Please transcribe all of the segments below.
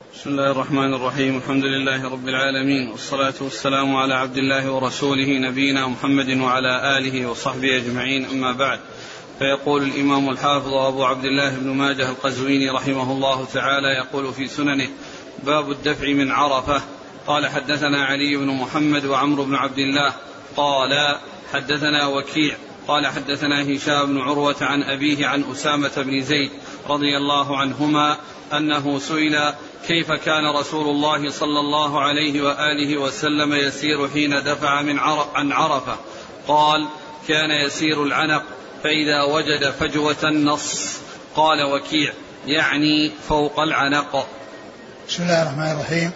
بسم الله الرحمن الرحيم الحمد لله رب العالمين والصلاة والسلام على عبد الله ورسوله نبينا محمد وعلى آله وصحبه أجمعين أما بعد فيقول الإمام الحافظ أبو عبد الله بن ماجه القزويني رحمه الله تعالى يقول في سننه باب الدفع من عرفة قال حدثنا علي بن محمد وعمرو بن عبد الله قال حدثنا وكيع قال حدثنا هشام بن عروة عن أبيه عن أسامة بن زيد رضي الله عنهما أنه سئل كيف كان رسول الله صلى الله عليه وآله وسلم يسير حين دفع من عن عرفة؟ قال كان يسير العنق فإذا وجد فجوة نص قال وكيع يعني فوق العنق. بسم الله الرحمن الرحيم.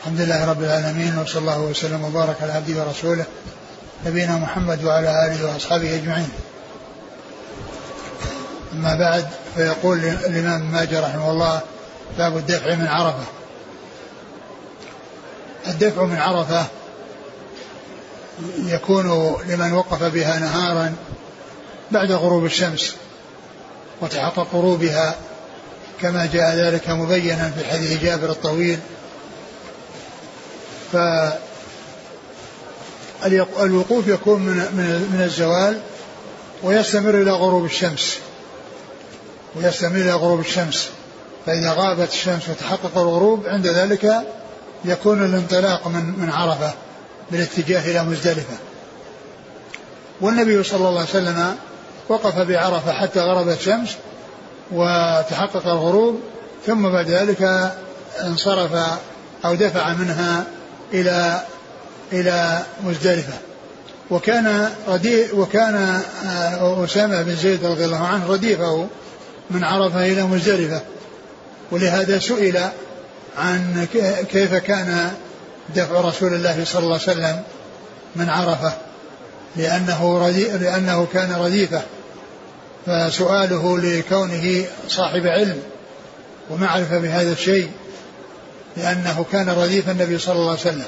الحمد لله رب العالمين وصلى الله وسلم وبارك على عبده ورسوله نبينا محمد وعلى آله وأصحابه أجمعين. أما بعد فيقول الإمام ماجه رحمه الله باب الدفع من عرفة. الدفع من عرفة يكون لمن وقف بها نهارا بعد غروب الشمس وتحقق غروبها كما جاء ذلك مبينا في حديث جابر الطويل. ف الوقوف يكون من من الزوال ويستمر إلى غروب الشمس. ويستمر إلى غروب الشمس. فإذا غابت الشمس وتحقق الغروب عند ذلك يكون الانطلاق من من عرفة بالاتجاه إلى مزدلفة. والنبي صلى الله عليه وسلم وقف بعرفة حتى غربت الشمس وتحقق الغروب ثم بعد ذلك انصرف أو دفع منها إلى إلى مزدلفة. وكان رديء وكان آه، أسامة بن زيد رضي الله عنه رديفه من عرفة إلى مزدلفة. ولهذا سئل عن كيف كان دفع رسول الله صلى الله عليه وسلم من عرفة لأنه لأنه كان رديفة فسؤاله لكونه صاحب علم ومعرفة بهذا الشيء لأنه كان رديف النبي صلى الله عليه وسلم.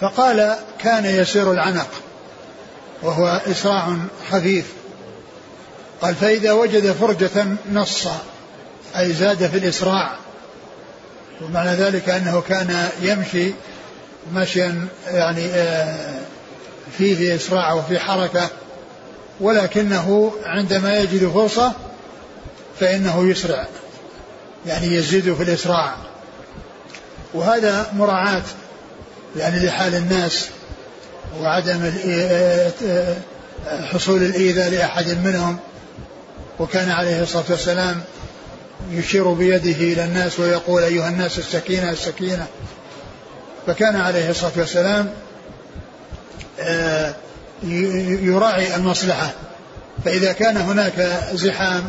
فقال كان يسير العنق وهو إسراع خفيف قال فإذا وجد فرجة نص أي زاد في الإسراع. ومعنى ذلك أنه كان يمشي مشيا يعني آه، فيه إسراع وفي حركة. ولكنه عندما يجد فرصة فإنه يسرع يعني يزيد في الإسراع. وهذا مراعاة يعني لحال الناس وعدم حصول الإيذاء لأحد منهم. وكان عليه الصلاة والسلام يشير بيده إلى الناس ويقول أيها الناس السكينة السكينة. فكان عليه الصلاة والسلام آه، يراعي المصلحة. فإذا كان هناك زحام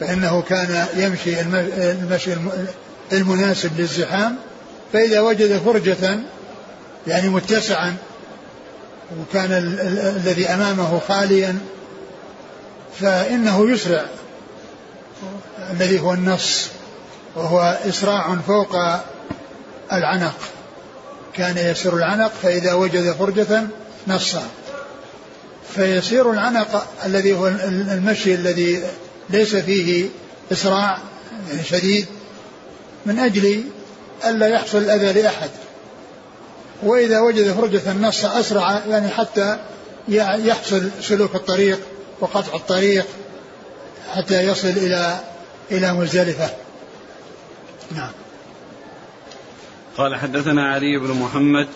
فإنه كان يمشي المشي المناسب للزحام. فإذا وجد فرجة يعني متسعا وكان ال- ال- الذي أمامه خاليا فإنه يسرع. الذي هو النص وهو إسراع فوق العنق. كان يسير العنق فإذا وجد فرجة نصا فيسير العنق الذي هو المشي الذي ليس فيه إسراع يعني شديد من أجل ألا يحصل الأذى لأحد. وإذا وجد فرجة النص أسرع يعني حتى يحصل سلوك الطريق وقطع الطريق حتى يصل إلى إلى مزدلفة نعم قال حدثنا علي بن محمد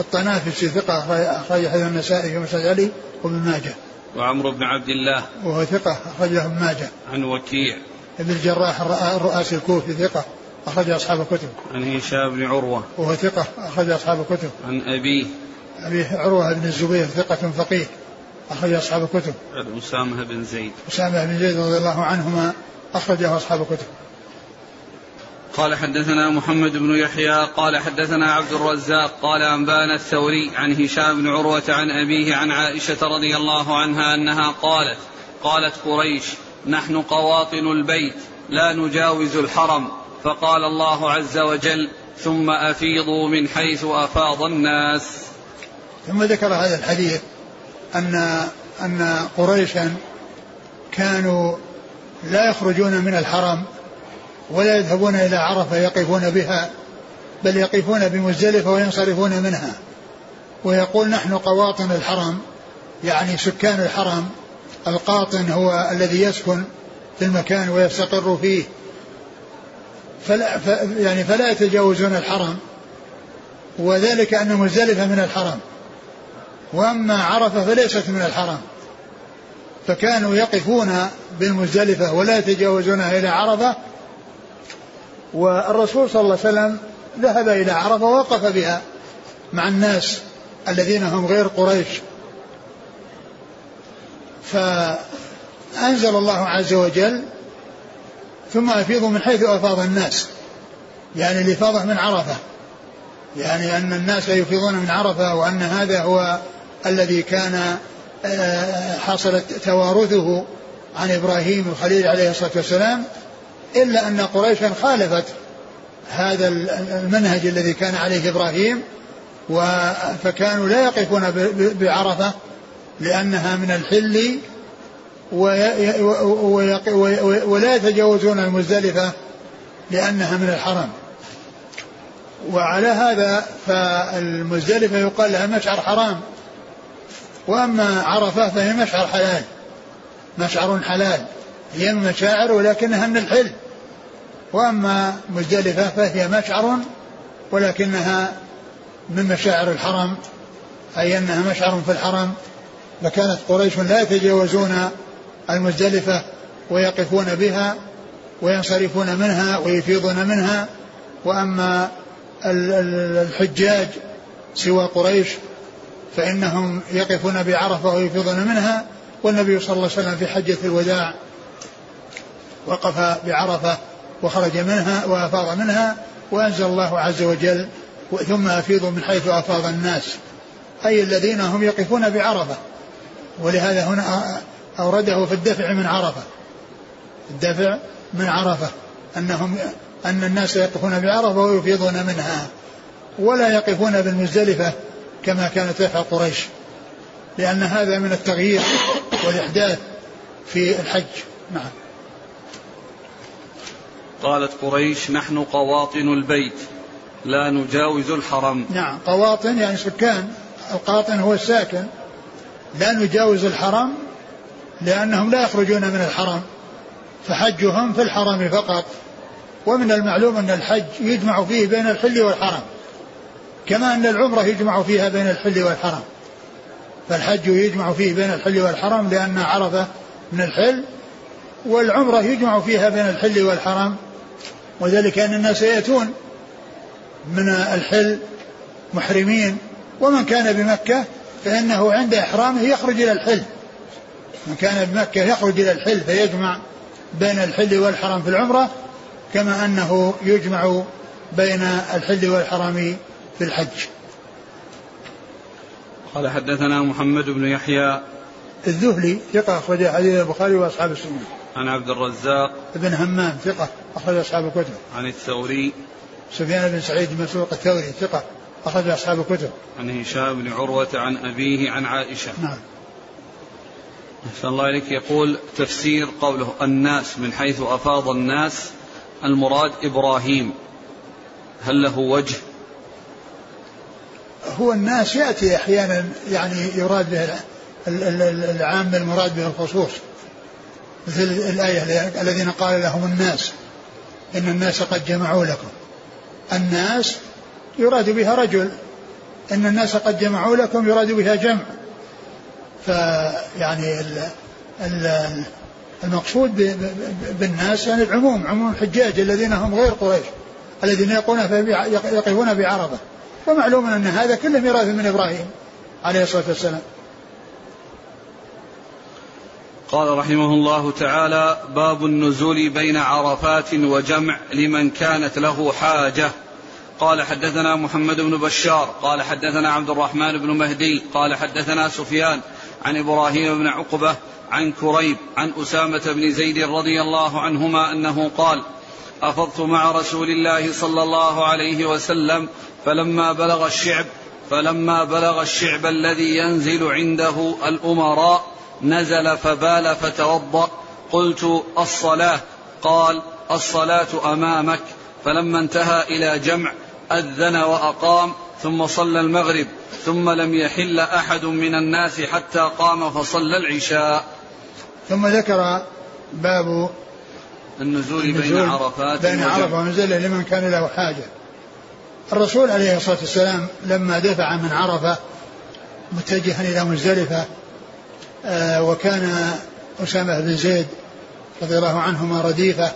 الطنافسي ثقة أخرج حديث النسائي في مسجد علي وابن ماجه وعمرو بن عبد الله وهو ثقة أخرج له ابن ماجه عن وكيع ابن الجراح الرؤاسي الكوفي ثقة أخرج أصحاب الكتب. عن هشام بن عروة. وهو ثقة أخرج أصحاب الكتب. عن أبيه. أبيه عروة بن الزبير ثقة فقيه أخرج أصحاب الكتب. عن أسامة بن زيد. أسامة بن زيد رضي الله عنهما أخرجه أصحاب الكتب. قال حدثنا محمد بن يحيى قال حدثنا عبد الرزاق قال أنبأنا الثوري عن هشام بن عروة عن أبيه عن عائشة رضي الله عنها أنها قالت قالت قريش نحن قواطن البيت لا نجاوز الحرم فقال الله عز وجل ثم أفيضوا من حيث أفاض الناس ثم ذكر هذا الحديث ان أن قريشا كانوا لا يخرجون من الحرم ولا يذهبون إلى عرفة يقفون بها بل يقفون بمزدلفة وينصرفون منها. ويقول نحن قواطن الحرم يعني سكان الحرم القاطن هو الذي يسكن في المكان ويستقر فيه. فلا ف يعني فلا يتجاوزون الحرم وذلك أن مزدلفة من الحرم. وأما عرفة فليست من الحرم. فكانوا يقفون بالمزدلفة ولا يتجاوزونها إلى عرفة. والرسول صلى الله عليه وسلم ذهب إلى عرفة ووقف بها مع الناس الذين هم غير قريش. فأنزل الله عز وجل ثم أفيضوا من حيث أفاض الناس يعني الإفاضة من عرفة. يعني أن الناس يفيضون من عرفة وأن هذا هو الذي كان آه، حصلت توارثه عن إبراهيم الخليل عليه الصلاة والسلام إلا أن قريشا خالفت هذا المنهج الذي كان عليه إبراهيم فكانوا لا يقفون بعرفة لأنها من الحل ولا يتجاوزون المزدلفة لأنها من الحرم وعلى هذا فالمزدلفة يقال لها مشعر حرام. وأما عرفة فهي مشعر حلال. مشعر حلال. هي من مشاعر ولكنها من الحل وأما مزدلفة فهي مشعر ولكنها من مشاعر الحرم. أي أنها مشعر في الحرم. فكانت قريش لا يتجاوزون المزدلفة ويقفون بها وينصرفون منها ويفيضون منها. وأما الحجاج سوى قريش فإنهم يقفون بعرفة ويفيضون منها والنبي صلى الله عليه وسلم في حجة الوداع وقف بعرفة وخرج منها وأفاض منها وأنزل الله عز وجل ثم أفيضوا من حيث أفاض الناس أي الذين هم يقفون بعرفة. ولهذا هنا أورده في الدفع من عرفة. الدفع من عرفة. أنهم أن الناس يقفون بعرفة ويفيضون منها. ولا يقفون بالمزدلفة. كما كانت تفعل قريش لأن هذا من التغيير والإحداث في الحج. نعم. قالت قريش نحن قواطن البيت لا نجاوز الحرم. نعم. قواطن يعني سكان. القاطن هو الساكن. لا نجاوز الحرم لأنهم لا يخرجون من الحرم فحجهم في الحرم فقط. ومن المعلوم أن الحج يجمع فيه بين الحل والحرم. كما أن العمرة يجمع فيها بين الحل والحرم فالحج يجمع فيه بين الحل والحرم لأن عرفة من الحل والعمرة يجمع فيها بين الحل والحرم وذلك أن الناس يأتون من الحل محرمين. ومن كان بمكة فإنه عند إحرامه يخرج إلى الحل. من كان بمكة يخرج إلى الحل فيجمع بين الحل والحرم في العمرة كما أنه يجمع بين الحل والحرم في الحج. قال حدثنا محمد بن يحيى. الذهلي ثقة أخرج حديث البخاري وأصحاب السنة. عن عبد الرزاق. بن همام ثقة أخرج أصحاب الكتب. عن الثوري. سفيان بن سعيد بن مسروق الثوري ثقة أخرج أصحاب الكتب. عن هشام بن عروة عن أبيه عن عائشة. نعم. أحسن الله إليك. يقول تفسير قوله الناس من حيث أفاض الناس المراد إبراهيم. هل له وجه؟ هو الناس يأتي أحيانا يعني يراد به العام المراد به الخصوص. مثل الآية الذين قال لهم الناس إن الناس قد جمعوا لكم. الناس يراد بها رجل إن الناس قد جمعوا لكم يراد بها جمع. فيعني المقصود بالناس يعني العموم عموم الحجاج الذين هم غير قريش الذين يقفون بعرفة. ومعلوم أن هذا كله ميراث من إبراهيم عليه الصلاة والسلام. قال رحمه الله تعالى باب النزول بين عرفات وجمع لمن كانت له حاجة قال حدثنا محمد بن بشار قال حدثنا عبد الرحمن بن مهدي قال حدثنا سفيان عن إبراهيم بن عقبة عن كريب عن أسامة بن زيد رضي الله عنهما أنه قال أفضت مع رسول الله صلى الله عليه وسلم فلما بلغ الشعب فلما بلغ الشعب الذي ينزل عنده الأمراء نزل فبال فتوضأ. قلت الصلاة. قال الصلاة أمامك. فلما انتهى إلى جمع أذن وأقام ثم صلى المغرب ثم لم يحل أحد من الناس حتى قام فصلى العشاء. ثم ذكر باب النزول, النزول بين عرفات بين عرفة ومزدلفة لمن كان له حاجة. الرسول عليه الصلاة والسلام لما دفع من عرفة متجها إلى مزدلفة آه وكان أسامة بن زيد رضي الله عنهما رديفة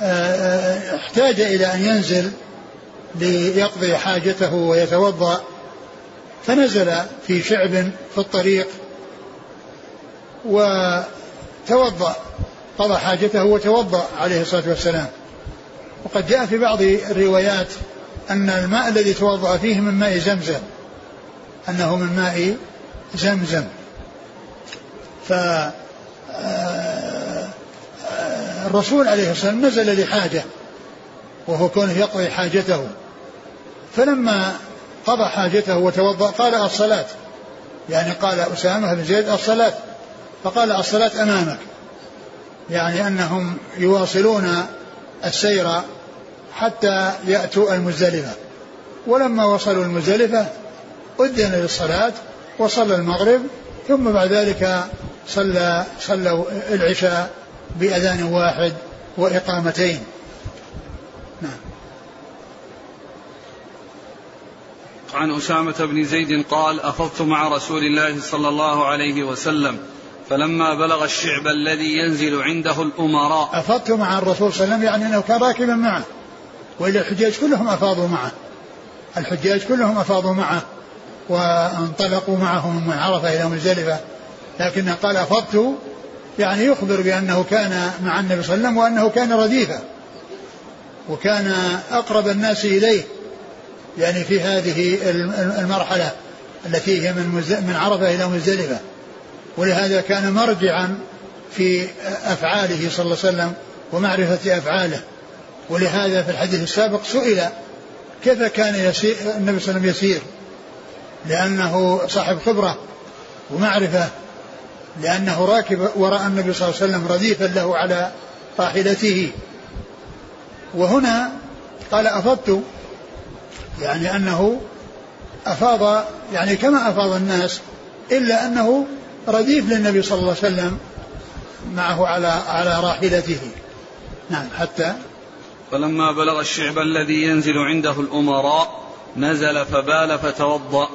آه احتاج إلى أن ينزل ليقضي حاجته ويتوضأ فنزل في شعب في الطريق وتوضأ قضى حاجته وتوضأ عليه الصلاة والسلام. وقد جاء في بعض الروايات أن الماء الذي توضأ فيه من ماء زمزم أنه من ماء زمزم. ف آه، الرسول عليه الصلاة والسلام نزل لحاجة وهو كونه يقضي حاجته. فلما قضى حاجته وتوضأ قال الصلاة يعني قال أسامة بن زيد الصلاة فقال الصلاة أمامك يعني أنهم يواصلون السير حتى يأتوا المزدلفة. ولما وصلوا المزدلفة أذن للصلاة وصلى المغرب ثم بعد ذلك صلى صلوا العشاء بأذان واحد وإقامتين. نعم. عن أسامة بن زيد قال أخذت مع رسول الله صلى الله عليه وسلم فلما بلغ الشعب الذي ينزل عنده الأمراء أفضت مع الرسول صلى الله عليه وسلم يعني أنه كان راكبا معه. وإلا الحجاج كلهم أفاضوا معه. الحجاج كلهم أفاضوا معه وانطلقوا معه من عرفة إلى مزدلفة. لكنه قال أفضت يعني يخبر بأنه كان مع النبي صلى الله عليه وسلم وأنه كان رديفا وكان أقرب الناس إليه. يعني في هذه المرحلة التي هي من من عرفة إلى مزدلفة. ولهذا كان مرجعا في أفعاله صلى الله عليه وسلم ومعرفة أفعاله. ولهذا في الحديث السابق سئل كيف كان يسير النبي صلى الله عليه وسلم يسير؟ لأنه صاحب خبرة ومعرفة لأنه راكب وراء النبي صلى الله عليه وسلم رديفا له على راحلته. وهنا قال أفضت يعني أنه أفاض يعني كما أفاض الناس إلا أنه رديف للنبي صلى الله عليه وسلم معه على على راحلته. نعم حتى فلما بلغ الشعب الذي ينزل عنده الأمراء نزل فبال فتوضأ.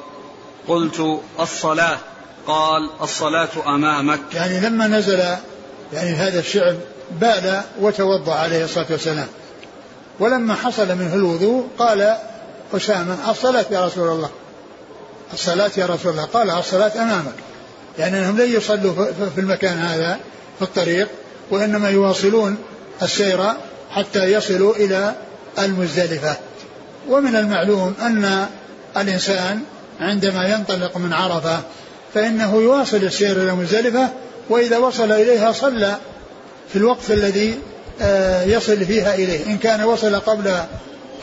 قلت الصلاة. قال الصلاة أمامك. يعني لما نزل يعني هذا الشعب بال وتوضأ عليه الصلاة والسلام. ولما حصل منه الوضوء قال أسامة الصلاة يا رسول الله. الصلاة يا رسول الله. قال الصلاة أمامك. يعني أنهم لن يصلوا في المكان هذا في الطريق وإنما يواصلون السير حتى يصلوا إلى المزدلفة. ومن المعلوم أن الإنسان عندما ينطلق من عرفة فإنه يواصل السير إلى مزدلفة وإذا وصل إليها صلى في الوقت الذي آه، يصل فيها إليه. إن كان وصل قبل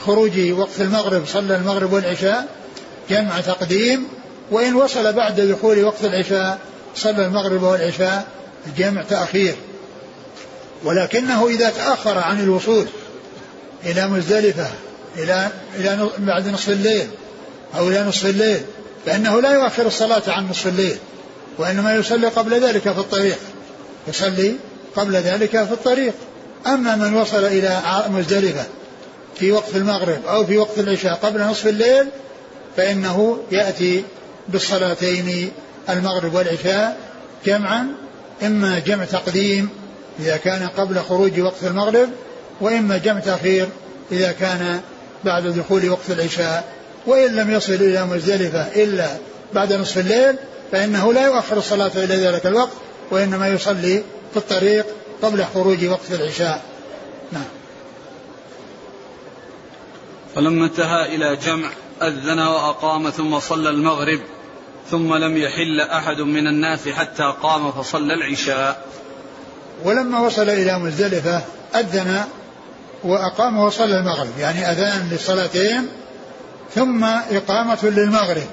خروج وقت المغرب صلى المغرب والعشاء جمع تقديم وإن وصل بعد دخول وقت العشاء صلى المغرب والعشاء جمع تأخير. ولكنه إذا تأخر عن الوصول إلى مزدلفة إلى إلى بعد نصف الليل أو إلى نصف الليل فإنه لا يؤخر الصلاة عن نصف الليل وإنما يصلي قبل ذلك في الطريق. يصلي قبل ذلك في الطريق. أما من وصل إلى مزدلفة في وقت المغرب أو في وقت العشاء قبل نصف الليل فإنه يأتي بالصلاتين المغرب والعشاء جمعا إما جمع تقديم إذا كان قبل خروج وقت المغرب وإما جمع تأخير إذا كان بعد دخول وقت العشاء. وإن لم يصل إلى مزدلفة إلا بعد نصف الليل فإنه لا يؤخر الصلاة إلى ذلك الوقت وإنما يصلي في الطريق قبل خروج وقت العشاء. نعم. فلما انتهى إلى جمع أذن وأقام ثم صلى المغرب ثم لم يحل أحد من الناس حتى قام فصلى العشاء. ولما وصل إلى مزدلفة أذن وأقام وصلى المغرب يعني أذان للصلاتين ثم إقامة للمغرب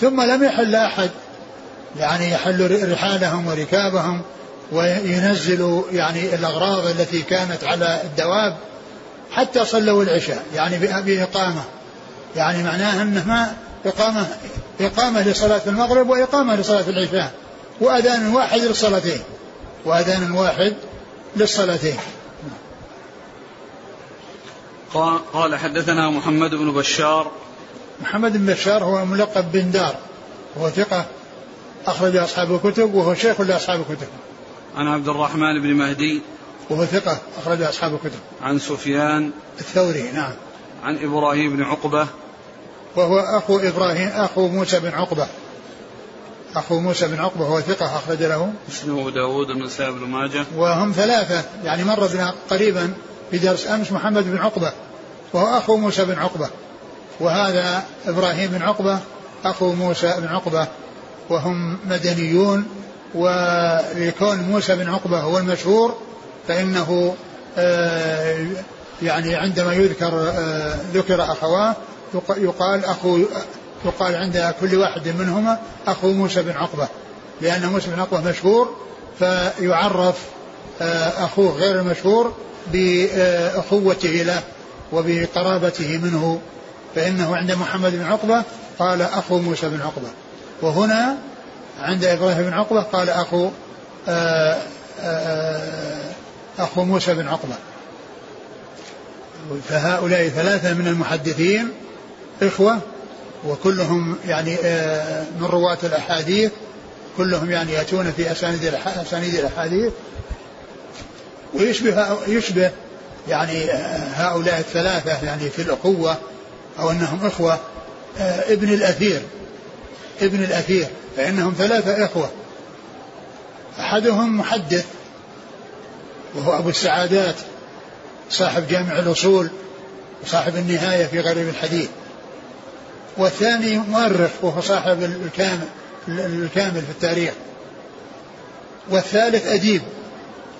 ثم لم يحل أحد يعني يحل رحالهم وركابهم وينزل يعني الأغراض التي كانت على الدواب حتى صلوا العشاء يعني بإقامة. يعني معناها أنه ما إقامة إقامة لصلاة المغرب وإقامة لصلاة العشاء وأذان واحد للصلاتين وأذان واحد للصلاتين. قال حدثنا محمد بن بشار. محمد بن بشار هو ملقب بن دار وهو ثقة أخرج أصحاب الكتب وهو شيخ لأصحاب الكتب. عن عبد الرحمن بن مهدي. وهو ثقة أخرج أصحاب الكتب. عن سفيان. الثوري نعم. عن إبراهيم بن عقبة. وهو أخو إبراهيم أخو موسى بن عقبة. أخو موسى بن عقبة هو ثقة أخرج له. مسلم أبو داود النسائي بن ماجه. وهم ثلاثة يعني مر بنا قريبا في درس أمس محمد بن عقبة وهو أخو موسى بن عقبة. وهذا إبراهيم بن عقبة أخو موسى بن عقبة. وهم مدنيون ولكون موسى بن عقبة هو المشهور فإنه آه، يعني عندما يذكر آه، ذكر أخواه يقال أخو يقال عند كل واحد منهما أخو موسى بن عقبة. لأن موسى بن عقبة مشهور فيعرف آه، أخوه غير المشهور بأخوته له وبقرابته منه. فإنه عند محمد بن عقبة قال أخو موسى بن عقبة. وهنا عند إبراهيم بن عقبة قال أخو آآ آآ أخو موسى بن عقبة. فهؤلاء ثلاثة من المحدثين إخوة وكلهم يعني من رواة الأحاديث كلهم يعني يأتون في أسانيد أسانيد الأحاديث. ويشبه يشبه يعني هؤلاء الثلاثة يعني في الأخوة أو أنهم إخوة ابن الأثير. ابن الأثير فإنهم ثلاثة إخوة. أحدهم محدث وهو أبو السعادات صاحب جامع الأصول وصاحب النهاية في غريب الحديث. والثاني مؤرخ وهو صاحب الكامل الكامل في التاريخ. والثالث أديب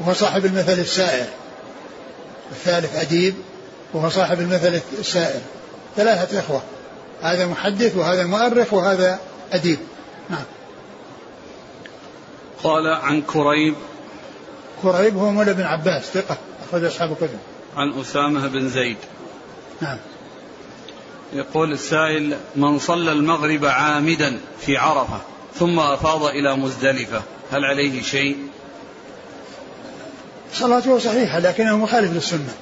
وهو صاحب المثل السائر. الثالث أديب وهو صاحب المثل السائر. ثلاثة إخوة هذا محدث وهذا مؤرخ وهذا أديب. نعم. قال عن كريب. كريب هو مولى بن عباس ثقة أخرج أصحاب الكتب. عن أسامة بن زيد. نعم. يقول السائل من صلى المغرب عامدا في عرفة ثم أفاض إلى مزدلفة هل عليه شيء؟ صلاته صحيحة لكنه مخالف للسنة.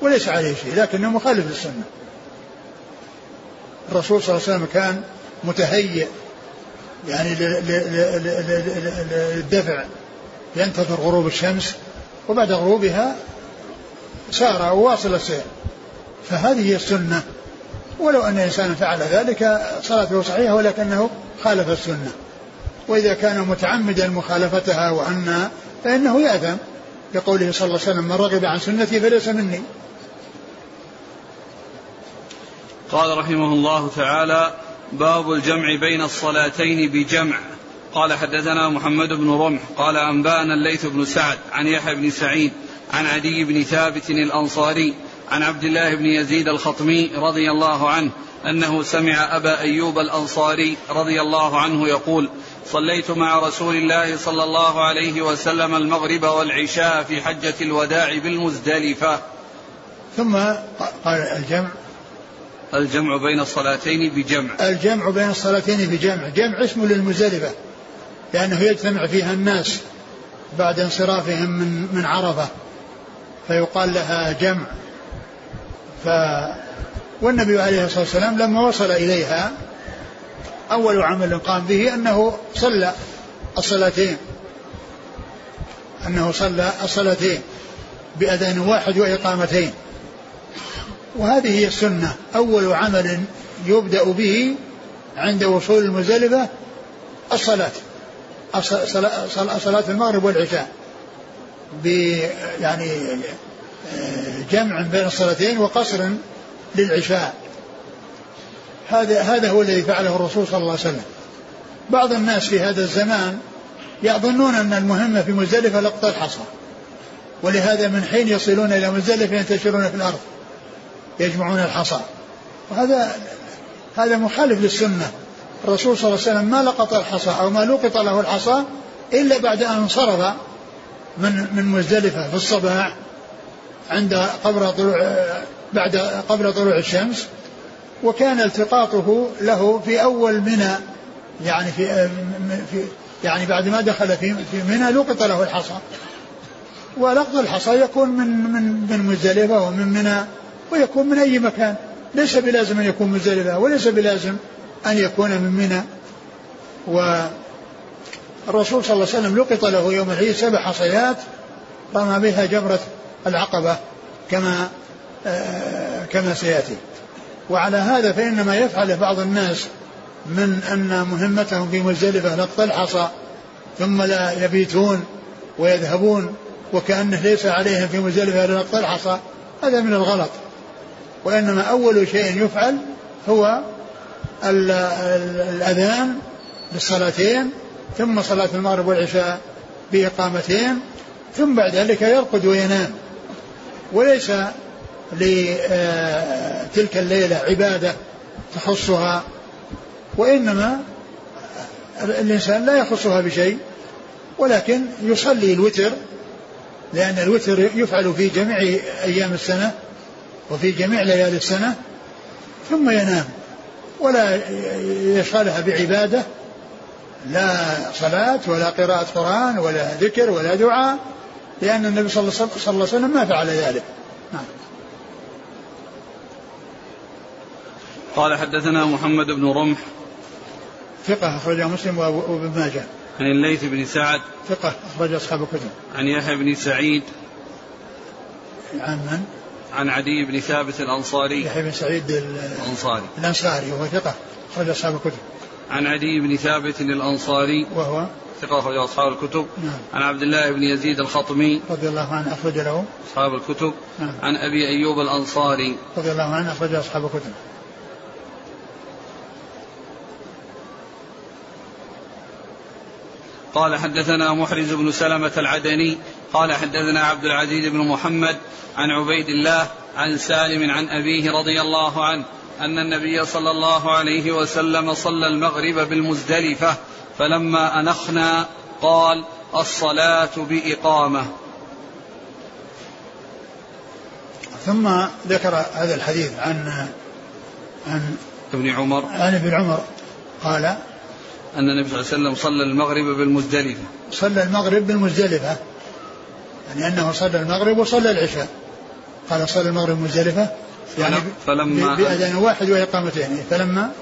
وليس عليه شيء لكنه مخالف للسنة. الرسول صلى الله عليه وسلم كان متهيئ يعني للدفع. ينتظر غروب الشمس وبعد غروبها سار وواصل السير. فهذه هي السنة. ولو أن إنسانا فعل ذلك صلاته صحيحة ولكنه خالف السنة. وإذا كان متعمدا مخالفتها وأن فإنه يأثم. لقوله صلى الله عليه وسلم من رغب عن سنتي فليس مني. قال رحمه الله تعالى باب الجمع بين الصلاتين بجمع. قال حدثنا محمد بن رمح قال أنبأنا الليث بن سعد عن يحيى بن سعيد عن عدي بن ثابت الأنصاري عن عبد الله بن يزيد الخطمي رضي الله عنه أنه سمع أبا أيوب الأنصاري رضي الله عنه يقول صليت مع رسول الله صلى الله عليه وسلم المغرب والعشاء في حجة الوداع بالمزدلفة. ثم قال الجمع. الجمع بين الصلاتين بجمع. الجمع بين الصلاتين بجمع. جمع اسم للمزدلفة لأنه يجتمع فيها الناس بعد انصرافهم من من عرفة فيقال لها جمع. ف والنبي عليه الصلاة والسلام لما وصل إليها أول عمل قام به أنه صلى الصلاتين. أنه صلى الصلاتين بأذان واحد وإقامتين. وهذه هي السنة. أول عمل يبدأ به عند وصول المزدلفة الصلاة. صلاة المغرب والعشاء. يعني جمع بين الصلاتين وقصر للعشاء. هذا هذا هو الذي فعله الرسول صلى الله عليه وسلم. بعض الناس في هذا الزمان يظنون أن المهمه في مزدلفة لقط الحصى. ولهذا من حين يصلون إلى مزدلفة ينتشرون في الأرض يجمعون الحصى. وهذا هذا مخالف للسنة. الرسول صلى الله عليه وسلم ما لقط الحصى أو ما لقط له الحصى إلا بعد أن انصرف من من مزدلفة في الصباح عند قبل طلوع بعد قبل طلوع الشمس وكان التقاطه له في أول منى يعني في, في يعني بعد ما دخل في في منى لقط له الحصى. ولقط الحصى يكون من من من مزدلفة ومن منى ويكون من أي مكان. ليس بلازم أن يكون مزدلفة وليس بلازم أن يكون من منى. والرسول صلى الله عليه وسلم لقط له يوم العيد سبع حصيات رمى بها جمرة العقبة كما آه كما سيأتي. وعلى هذا فإنما يفعل بعض الناس من أن مهمتهم في مزدلفة لقط الحصى ثم لا يبيتون ويذهبون وكأنه ليس عليهم في مزدلفة إلا الحصى هذا من الغلط. وإنما أول شيء يفعل هو الأذان بالصلاتين ثم صلاة المغرب والعشاء بإقامتين ثم بعد ذلك يرقد وينام. وليس لتلك الليلة عبادة تخصها وإنما الإنسان لا يخصها بشيء ولكن يصلي الوتر لأن الوتر يفعل في جميع أيام السنة وفي جميع ليالي السنة ثم ينام ولا يشغلها بعبادة لا صلاة ولا قراءة قرآن ولا ذكر ولا دعاء. لأن النبي صلى الله عليه وسلم ما فعل ذلك. نعم. قال حدثنا محمد بن رمح ثقة أخرجه مسلم وابن ماجه. عن الليث بن سعد ثقة أخرج أصحاب الكتب. عن يحيى بن سعيد عن من؟ عن عدي بن ثابت الأنصاري. يحيى بن سعيد الأنصاري. الأنصاري وهو ثقة أخرج أصحاب الكتب. عن عدي بن ثابت الأنصاري. وهو؟ ثقة أخرج أصحاب الكتب. نعم. عن عبد الله بن يزيد الخطمي. رضي الله عنه أخرج له. أصحاب الكتب. نعم. عن أبي أيوب الأنصاري. رضي الله عنه أخرج أصحاب الكتب. قال حدثنا محرز بن سلمة العدني. قال حدثنا عبد العزيز بن محمد عن عبيد الله عن سالم عن أبيه رضي الله عنه أن النبي صلى الله عليه وسلم صلى المغرب بالمزدلفة فلما أنخنا قال الصلاة بإقامة. ثم ذكر هذا الحديث عن عن ابن عمر. عن ابن عمر قال أن النبي صلى الله عليه وسلم صلى المغرب بالمزدلفة. صلى المغرب بالمزدلفة. يعني أنه صلى المغرب وصلى العشاء. قال صلى المغرب بالمزدلفة يعني فلما بأذان واحد وإقامتين. فلما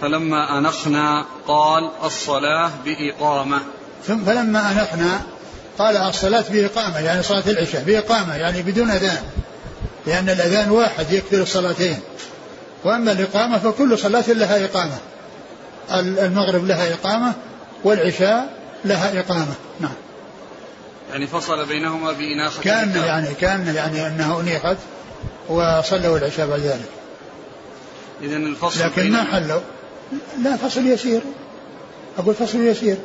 فلما أنخنا قال الصلاة بإقامة. ثم فلما أنخنا قال الصلاة بإقامة يعني صلاة العشاء بإقامة يعني بدون أذان لأن الأذان واحد يكفي الصلاتين. وأما الإقامة فكل صلاة لها إقامة. المغرب لها إقامة والعشاء لها إقامة. نعم. يعني فصل بينهما بإناخة كان يعني كان يعني أنه أنيخت وصلوا العشاء بعد ذلك. إذا الفصل لكن ما حلوا. لا فصل يسير. أقول فصل يسير.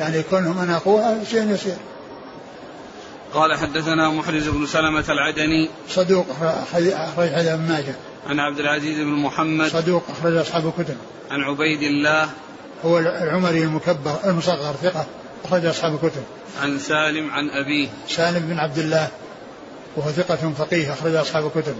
يعني كونهم أناقوها شيء يسير. قال حدثنا محرز بن سلمة العدني. صدوق أخرج حديث ابن ماجه. عن عبد العزيز بن محمد. صدوق أخرج أصحاب الكتب. عن عبيد الله. هو العمري المكبر المصغر ثقة أخرج أصحاب الكتب. عن سالم عن أبيه. سالم بن عبد الله وهو ثقة فقيه أخرج أصحاب الكتب.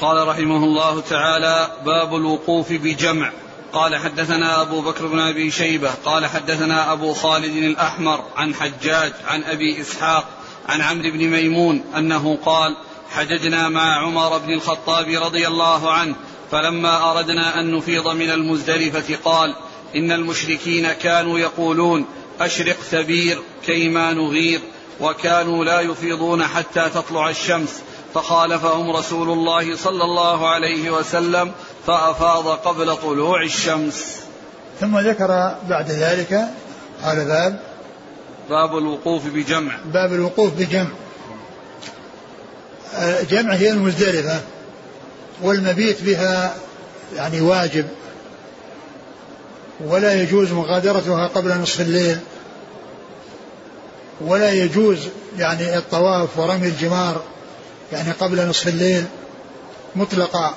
قال رحمه الله تعالى باب الوقوف بجمع. قال حدثنا أبو بكر بن أبي شيبة قال حدثنا أبو خالد الأحمر عن حجاج عن أبي إسحاق عن عمرو بن ميمون أنه قال حججنا مع عمر بن الخطاب رضي الله عنه فلما أردنا أن نفيض من المزدلفة قال إن المشركين كانوا يقولون أشرق ثبير كيما نغير وكانوا لا يفيضون حتى تطلع الشمس. فخالفهم رسول الله صلى الله عليه وسلم فأفاض قبل طلوع الشمس. ثم ذكر بعد ذلك قال باب. باب الوقوف بجمع. باب الوقوف بجمع. جمع هي المزدلفة والمبيت بها يعني واجب. ولا يجوز مغادرتها قبل نصف الليل. ولا يجوز يعني الطواف ورمي الجمار. يعني قبل نصف الليل مطلقا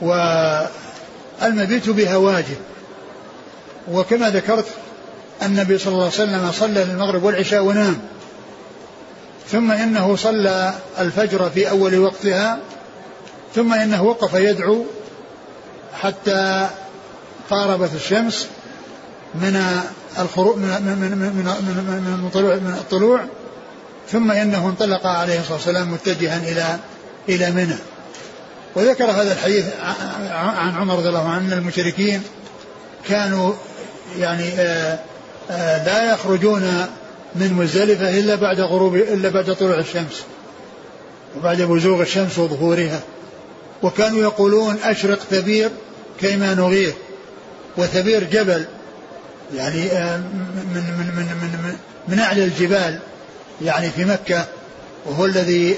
والمبيت بها واجب. وكما ذكرت النبي صلى الله عليه وسلم صلى المغرب والعشاء ونام. ثم إنه صلى الفجر في أول وقتها. ثم إنه وقف يدعو حتى قاربت الشمس من الخروج من من من من, من, من, طلوع من الطلوع. ثم إنه انطلق عليه الصلاة والسلام متجها إلى إلى منى. وذكر هذا الحديث عن عمر رضي الله عنه أن المشركين كانوا يعني آآ آآ لا يخرجون من مزدلفة إلا بعد غروب إلا بعد طلوع الشمس وبعد بزوغ الشمس وظهورها. وكانوا يقولون أشرق ثبير كيما نغير وثبير جبل يعني من من من من من, من أعلى الجبال. يعني في مكة وهو الذي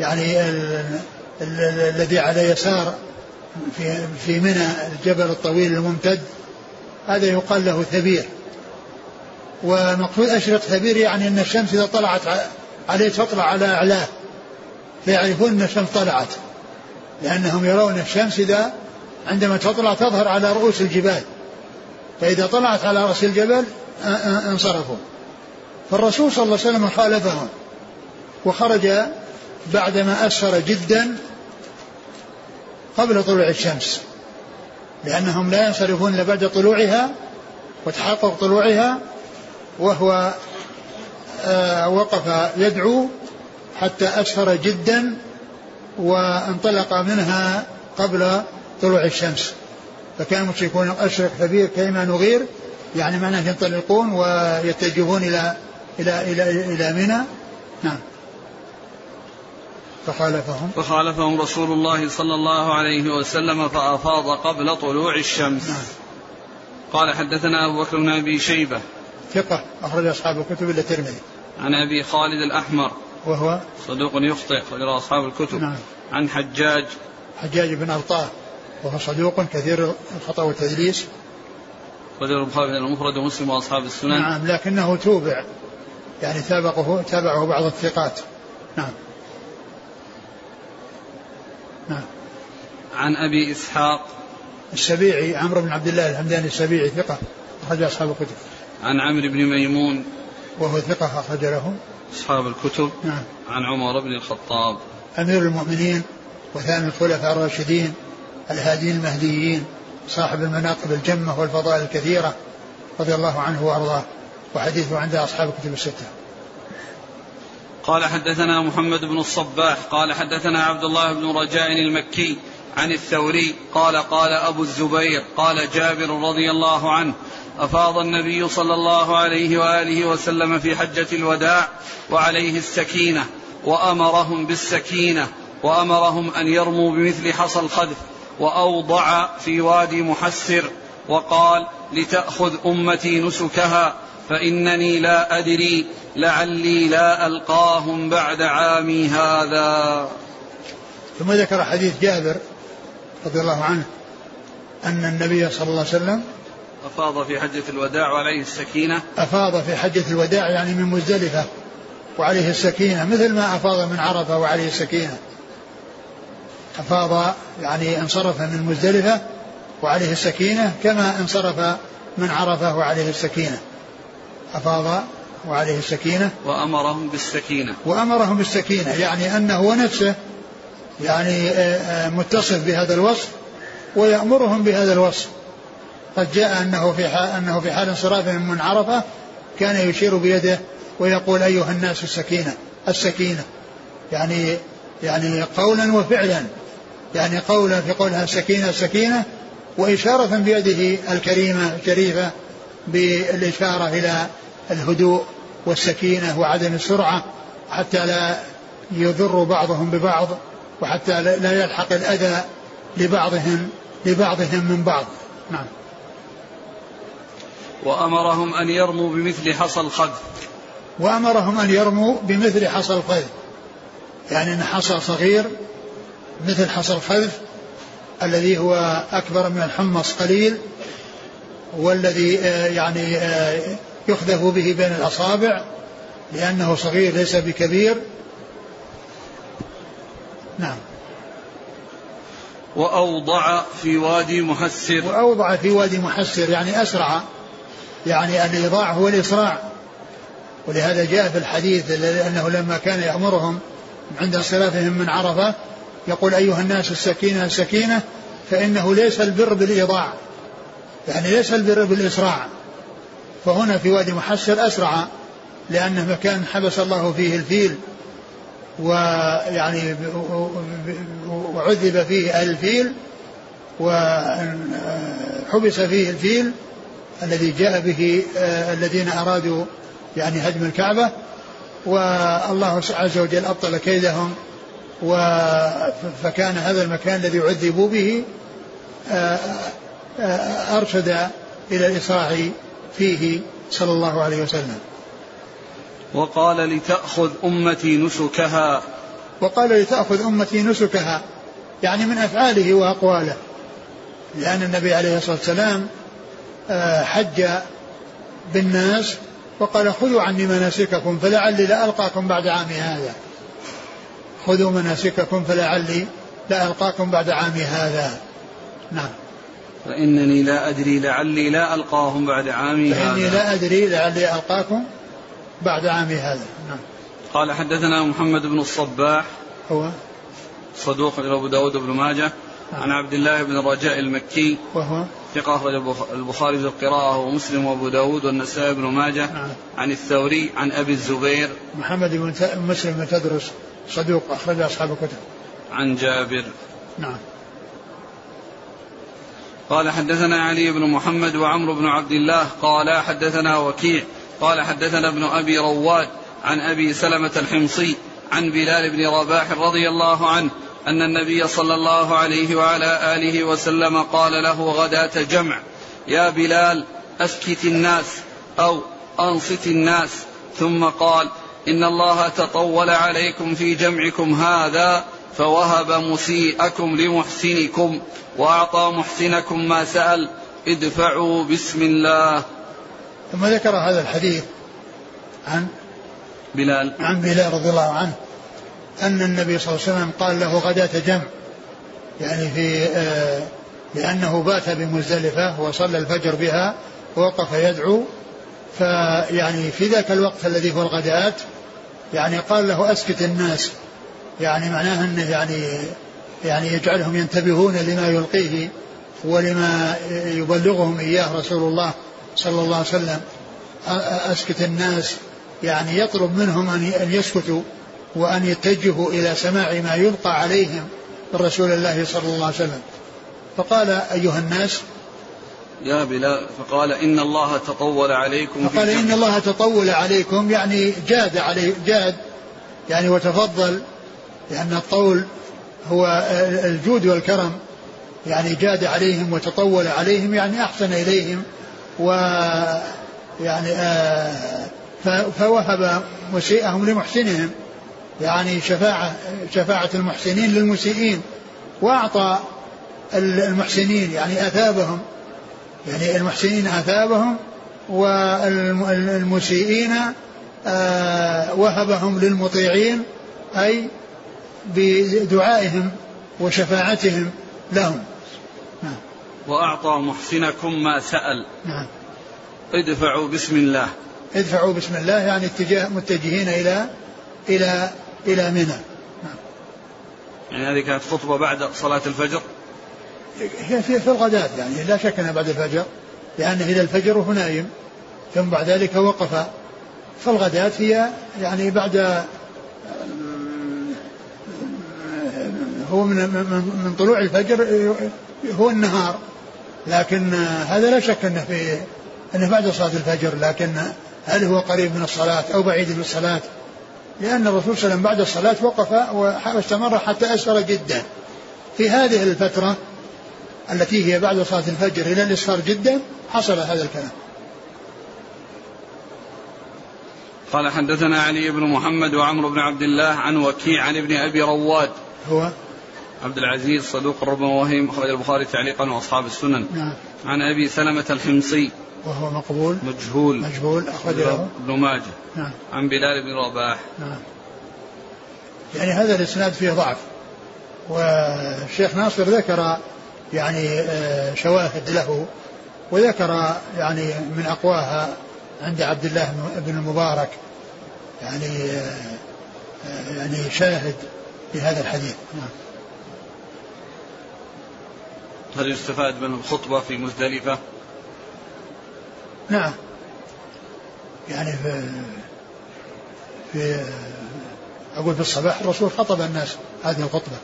يعني الذي على يسار في في منى الجبل الطويل الممتد. هذا يقال له ثبير. ومقصود أشرق ثبير يعني أن الشمس إذا طلعت عليه تطلع على أعلاه. فيعرفون أن الشمس طلعت لأنهم يرون الشمس إذا عندما تطلع تظهر على رؤوس الجبال. فإذا طلعت على رأس الجبل انصرفوا. فالرسول صلى الله عليه وسلم خالفهم وخرج بعدما أسفر جدا قبل طلوع الشمس لأنهم لا ينصرفون إلا بعد طلوعها وتحقق طلوعها وهو آه وقف يدعو حتى أسفر جدا وانطلق منها قبل طلوع الشمس. فكان المشركون أشرق كبير كيما نغير يعني معناه ينطلقون ويتجهون إلى إلى إلى إلى منى؟ نعم. فخالفهم. فخالفهم رسول الله صلى الله عليه وسلم فأفاض قبل طلوع الشمس. نعم. قال حدثنا أبو بكر بن أبي شيبة. ثقة. أخرج أصحاب الكتب إلا الترمذي. عن أبي خالد الأحمر. وهو؟ صدوق يخطئ. أخرج أصحاب الكتب. نعم. عن حجاج. حجاج بن أرطاه وهو صدوق كثير الخطأ والتدليس. رجل البخاري المفرد ومسلم وأصحاب السنن. نعم. لكنه توبع. يعني تابعه تابعه بعض الثقات. نعم. نعم. عن أبي إسحاق. السبيعي عمرو بن عبد الله الحمداني السبيعي ثقة أخرج أصحاب الكتب. عن عمرو بن ميمون. وهو ثقة أخرج له. أصحاب الكتب. نعم. عن عمر بن الخطاب. أمير المؤمنين وثاني الخلفاء الراشدين الهادين المهديين صاحب المناقب الجمة والفضائل الكثيرة رضي الله عنه وأرضاه. وحديثه عند أصحاب الكتب الستة. قال حدثنا محمد بن الصباح قال حدثنا عبد الله بن رجاء المكي عن الثوري قال قال أبو الزبير قال جابر رضي الله عنه أفاض النبي صلى الله عليه وآله وسلم في حجة الوداع وعليه السكينة وأمرهم بالسكينة وأمرهم أن يرموا بمثل حصى الخذف وأوضع في وادي محسر وقال لتأخذ أمتي نسكها فإنني لا أدري لعلي لا ألقاهم بعد عامي هذا. ثم ذكر حديث جابر رضي الله عنه أن النبي صلى الله عليه وسلم أفاض في حجة الوداع وعليه السكينة. أفاض في حجة الوداع يعني من مزدلفة وعليه السكينة مثل ما أفاض من عرفة وعليه السكينة. أفاض يعني انصرف من مزدلفة وعليه السكينة كما انصرف من عرفة وعليه السكينة. أفاض وعليه السكينة. وأمرهم بالسكينة. وأمرهم بالسكينة يعني أنه هو نفسه يعني آه، آه، متصف بهذا الوصف ويأمرهم بهذا الوصف. قد جاء أنه في حال أنه في حال انصرافهم من عرفة كان يشير بيده ويقول أيها الناس السكينة السكينة. يعني يعني قولا وفعلا. يعني قولا في قولها سكينة سكينة وإشارة بيده الكريمة الشريفة بالإشارة إلى الهدوء والسكينة وعدم السرعة حتى لا يضر بعضهم ببعض وحتى لا يلحق الأذى لبعضهم لبعضهم من بعض. نعم. وأمرهم أن يرموا بمثل حصى الخذف. وأمرهم أن يرموا بمثل حصى الخذف. يعني أن حصى صغير مثل حصى الخذف الذي هو أكبر من الحمص قليل والذي آه، يعني آه، يخذف به بين الأصابع لأنه صغير ليس بكبير. نعم. وأوضع في وادي محسر وأوضع في وادي محسر يعني أسرع يعني الإيضاع هو الإسراع. ولهذا جاء في الحديث أنه لما كان يأمرهم عند انصرافهم من عرفة يقول أيها الناس السكينة السكينة فإنه ليس البر بالإيضاع يعني ليس البر بالإسراع. فهنا في وادي محسر أسرع لأنه مكان حبس الله فيه الفيل ويعني وعذب فيه الفيل وحبس فيه الفيل الذي جاء به آه، الذين أرادوا يعني هدم الكعبة. والله عز وجل أبطل كيدهم فكان هذا المكان الذي عذبوا به آه، آه، أرشد إلى الإسراع فيه صلى الله عليه وسلم. وقال لتأخذ أمتي نسكها. وقال لتأخذ أمتي نسكها يعني من أفعاله وأقواله. لأن النبي عليه الصلاة والسلام آه، حج بالناس وقال خذوا عني مناسككم فلعلي لا ألقاكم بعد عامي هذا. خذوا مناسككم فلعلي لا ألقاكم بعد عامي هذا. نعم. فإنني لا أدري لعلي لا ألقاهم بعد عامي هذا. فإني لا أدري لعلي ألقاكم بعد عامي هذا. نعم. قال حدثنا محمد بن الصباح هو؟ صدوق أبو داود بن ماجه. نعم. عن عبد الله بن الرجاء المكي وهو؟ ثقة أخرج البخاري في القراءة ومسلم وأبو داود والنسائي بن ماجه. نعم. عن الثوري عن أبي الزبير. محمد بن مسلم بن تدرس صدوق أخرج أصحاب الكتب. عن جابر. نعم. قال حدثنا علي بن محمد وعمرو بن عبد الله قال حدثنا وكيع قال حدثنا ابن أبي رواد عن أبي سلمة الحمصي عن بلال بن رباح رضي الله عنه أن النبي صلى الله عليه وعلى آله وسلم قال له غداة جمع يا بلال أسكت الناس أو أنصت الناس. ثم قال إن الله تطول عليكم في جمعكم هذا فوهب مسيئكم لمحسنكم وأعطى محسنكم ما سأل. ادفعوا بسم الله. ثم ذكر هذا الحديث عن بلال. عن بلال رضي الله عنه أن النبي صلى الله عليه وسلم قال له غداة جمع يعني في آه لأنه بات بمزدلفة وصلى الفجر بها ووقف يدعو. فيعني في ذاك الوقت الذي هو الغداة يعني قال له أسكت الناس. يعني معناه أنه يعني يعني يجعلهم ينتبهون لما يلقيه ولما يبلغهم إياه رسول الله صلى الله عليه وسلم. أسكت الناس. يعني يطلب منهم أن يسكتوا وأن يتجهوا إلى سماع ما يلقى عليهم من رسول الله صلى الله عليه وسلم. فقال أيها الناس يا بلال فقال إن الله تطول عليكم فقال إن الله تطول عليكم يعني جاد عليه جاد يعني وتفضل لأن الطول هو الجود والكرم يعني جاد عليهم وتطول عليهم يعني أحسن إليهم و يعني آه فوهب مسيئهم لمحسنهم يعني شفاعة شفاعة المحسنين للمسيئين وأعطى المحسنين يعني أثابهم يعني المحسنين أثابهم والمسيئين آه وهبهم للمطيعين أي بدعائهم وشفاعتهم لهم. نعم. وأعطى محسنكم ما سأل. نعم. ادفعوا بسم الله. ادفعوا بسم الله يعني اتجاه متجهين إلى إلى إلى منى. نعم. يعني هذه كانت خطبة بعد صلاة الفجر؟ هي في, في الغداة يعني لا شك أنها بعد الفجر لأنه إلى الفجر وهو نايم ثم بعد ذلك وقف. فالغداة هي يعني بعد هو من من طلوع الفجر هو النهار لكن هذا لا شك أنه في أنه بعد صلاة الفجر لكن هل هو قريب من الصلاة أو بعيد من الصلاة؟ لأن الرسول صلى الله عليه وسلم بعد الصلاة وقف واستمر حتى أسفر جدا. في هذه الفترة التي هي بعد صلاة الفجر إلى الإسفار جدا حصل هذا الكلام. قال حدثنا علي بن محمد وعمرو بن عبد الله عن وكيع عن ابن أبي رواد هو عبد العزيز صدوق ربما وهم أخرج البخاري تعليقا وأصحاب السنن. نعم. عن أبي سلمة الحمصي وهو مقبول. مجهول. مجهول أخرج له ابن ماجه. نعم. عن بلال بن رباح. نعم. يعني هذا الإسناد فيه ضعف. والشيخ ناصر ذكر يعني آه، شواهد له وذكر يعني من أقواها عند عبد الله بن المبارك يعني آه، آه، يعني شاهد في هذا الحديث. نعم. هل يستفاد من الخطبة في مزدلفة؟ نعم. يعني في في أقول في الصباح الرسول خطب الناس هذه الخطبة.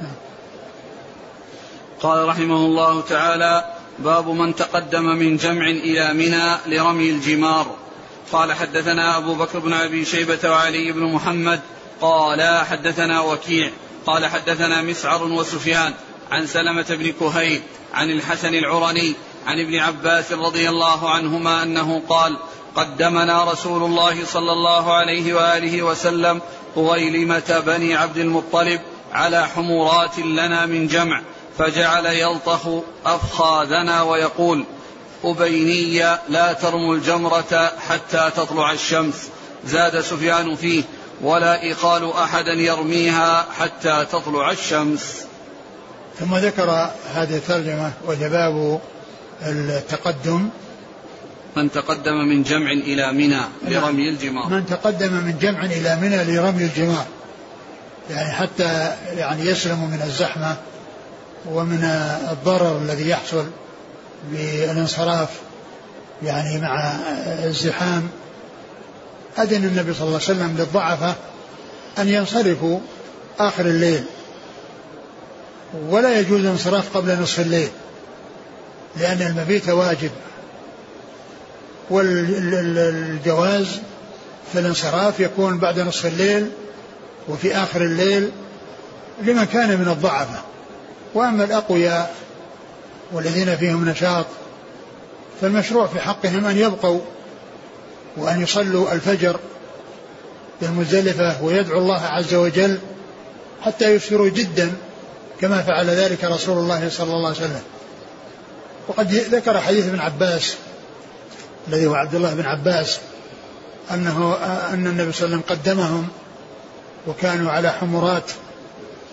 نعم. قال رحمه الله تعالى باب من تقدم من جمع إلى منى لرمي الجمار. قال حدثنا أبو بكر بن أبي شيبة وعلي بن محمد. قال حدثنا وكيع. قال حدثنا مسعر وسفيان. عن سلمة بن كهيل عن الحسن العرني عن ابن عباس رضي الله عنهما أنه قال قدمنا رسول الله صلى الله عليه وآله وسلم قويلمة بني عبد المطلب على حمورات لنا من جمع فجعل يلطخ أفخاذنا ويقول أبيني لا ترموا الجمرة حتى تطلع الشمس زاد سفيان فيه ولا إقال أحدا يرميها حتى تطلع الشمس. ثم ذكر هذه الترجمة وجباب التقدم. من تقدم من جمع إلى منى لرمي الجمار. من تقدم من جمع إلى منى لرمي الجمار. يعني حتى يعني يسلم من الزحمة ومن الضرر الذي يحصل بالانصراف يعني مع الزحام. أذن النبي صلى الله عليه وسلم للضعفة أن ينصرفوا آخر الليل. ولا يجوز الانصراف قبل نصف الليل لأن المبيت واجب. والجواز في الانصراف يكون بعد نصف الليل وفي آخر الليل لمن كان من الضعفة. وأما الأقوياء والذين فيهم نشاط فالمشروع في حقهم أن يبقوا وأن يصلوا الفجر بالمزدلفة ويدعو الله عز وجل حتى يسفروا جدا كما فعل ذلك رسول الله صلى الله عليه وسلم. وقد ذكر حديث ابن عباس الذي هو عبد الله بن عباس أنه أن النبي صلى الله عليه وسلم قدمهم وكانوا على حمرات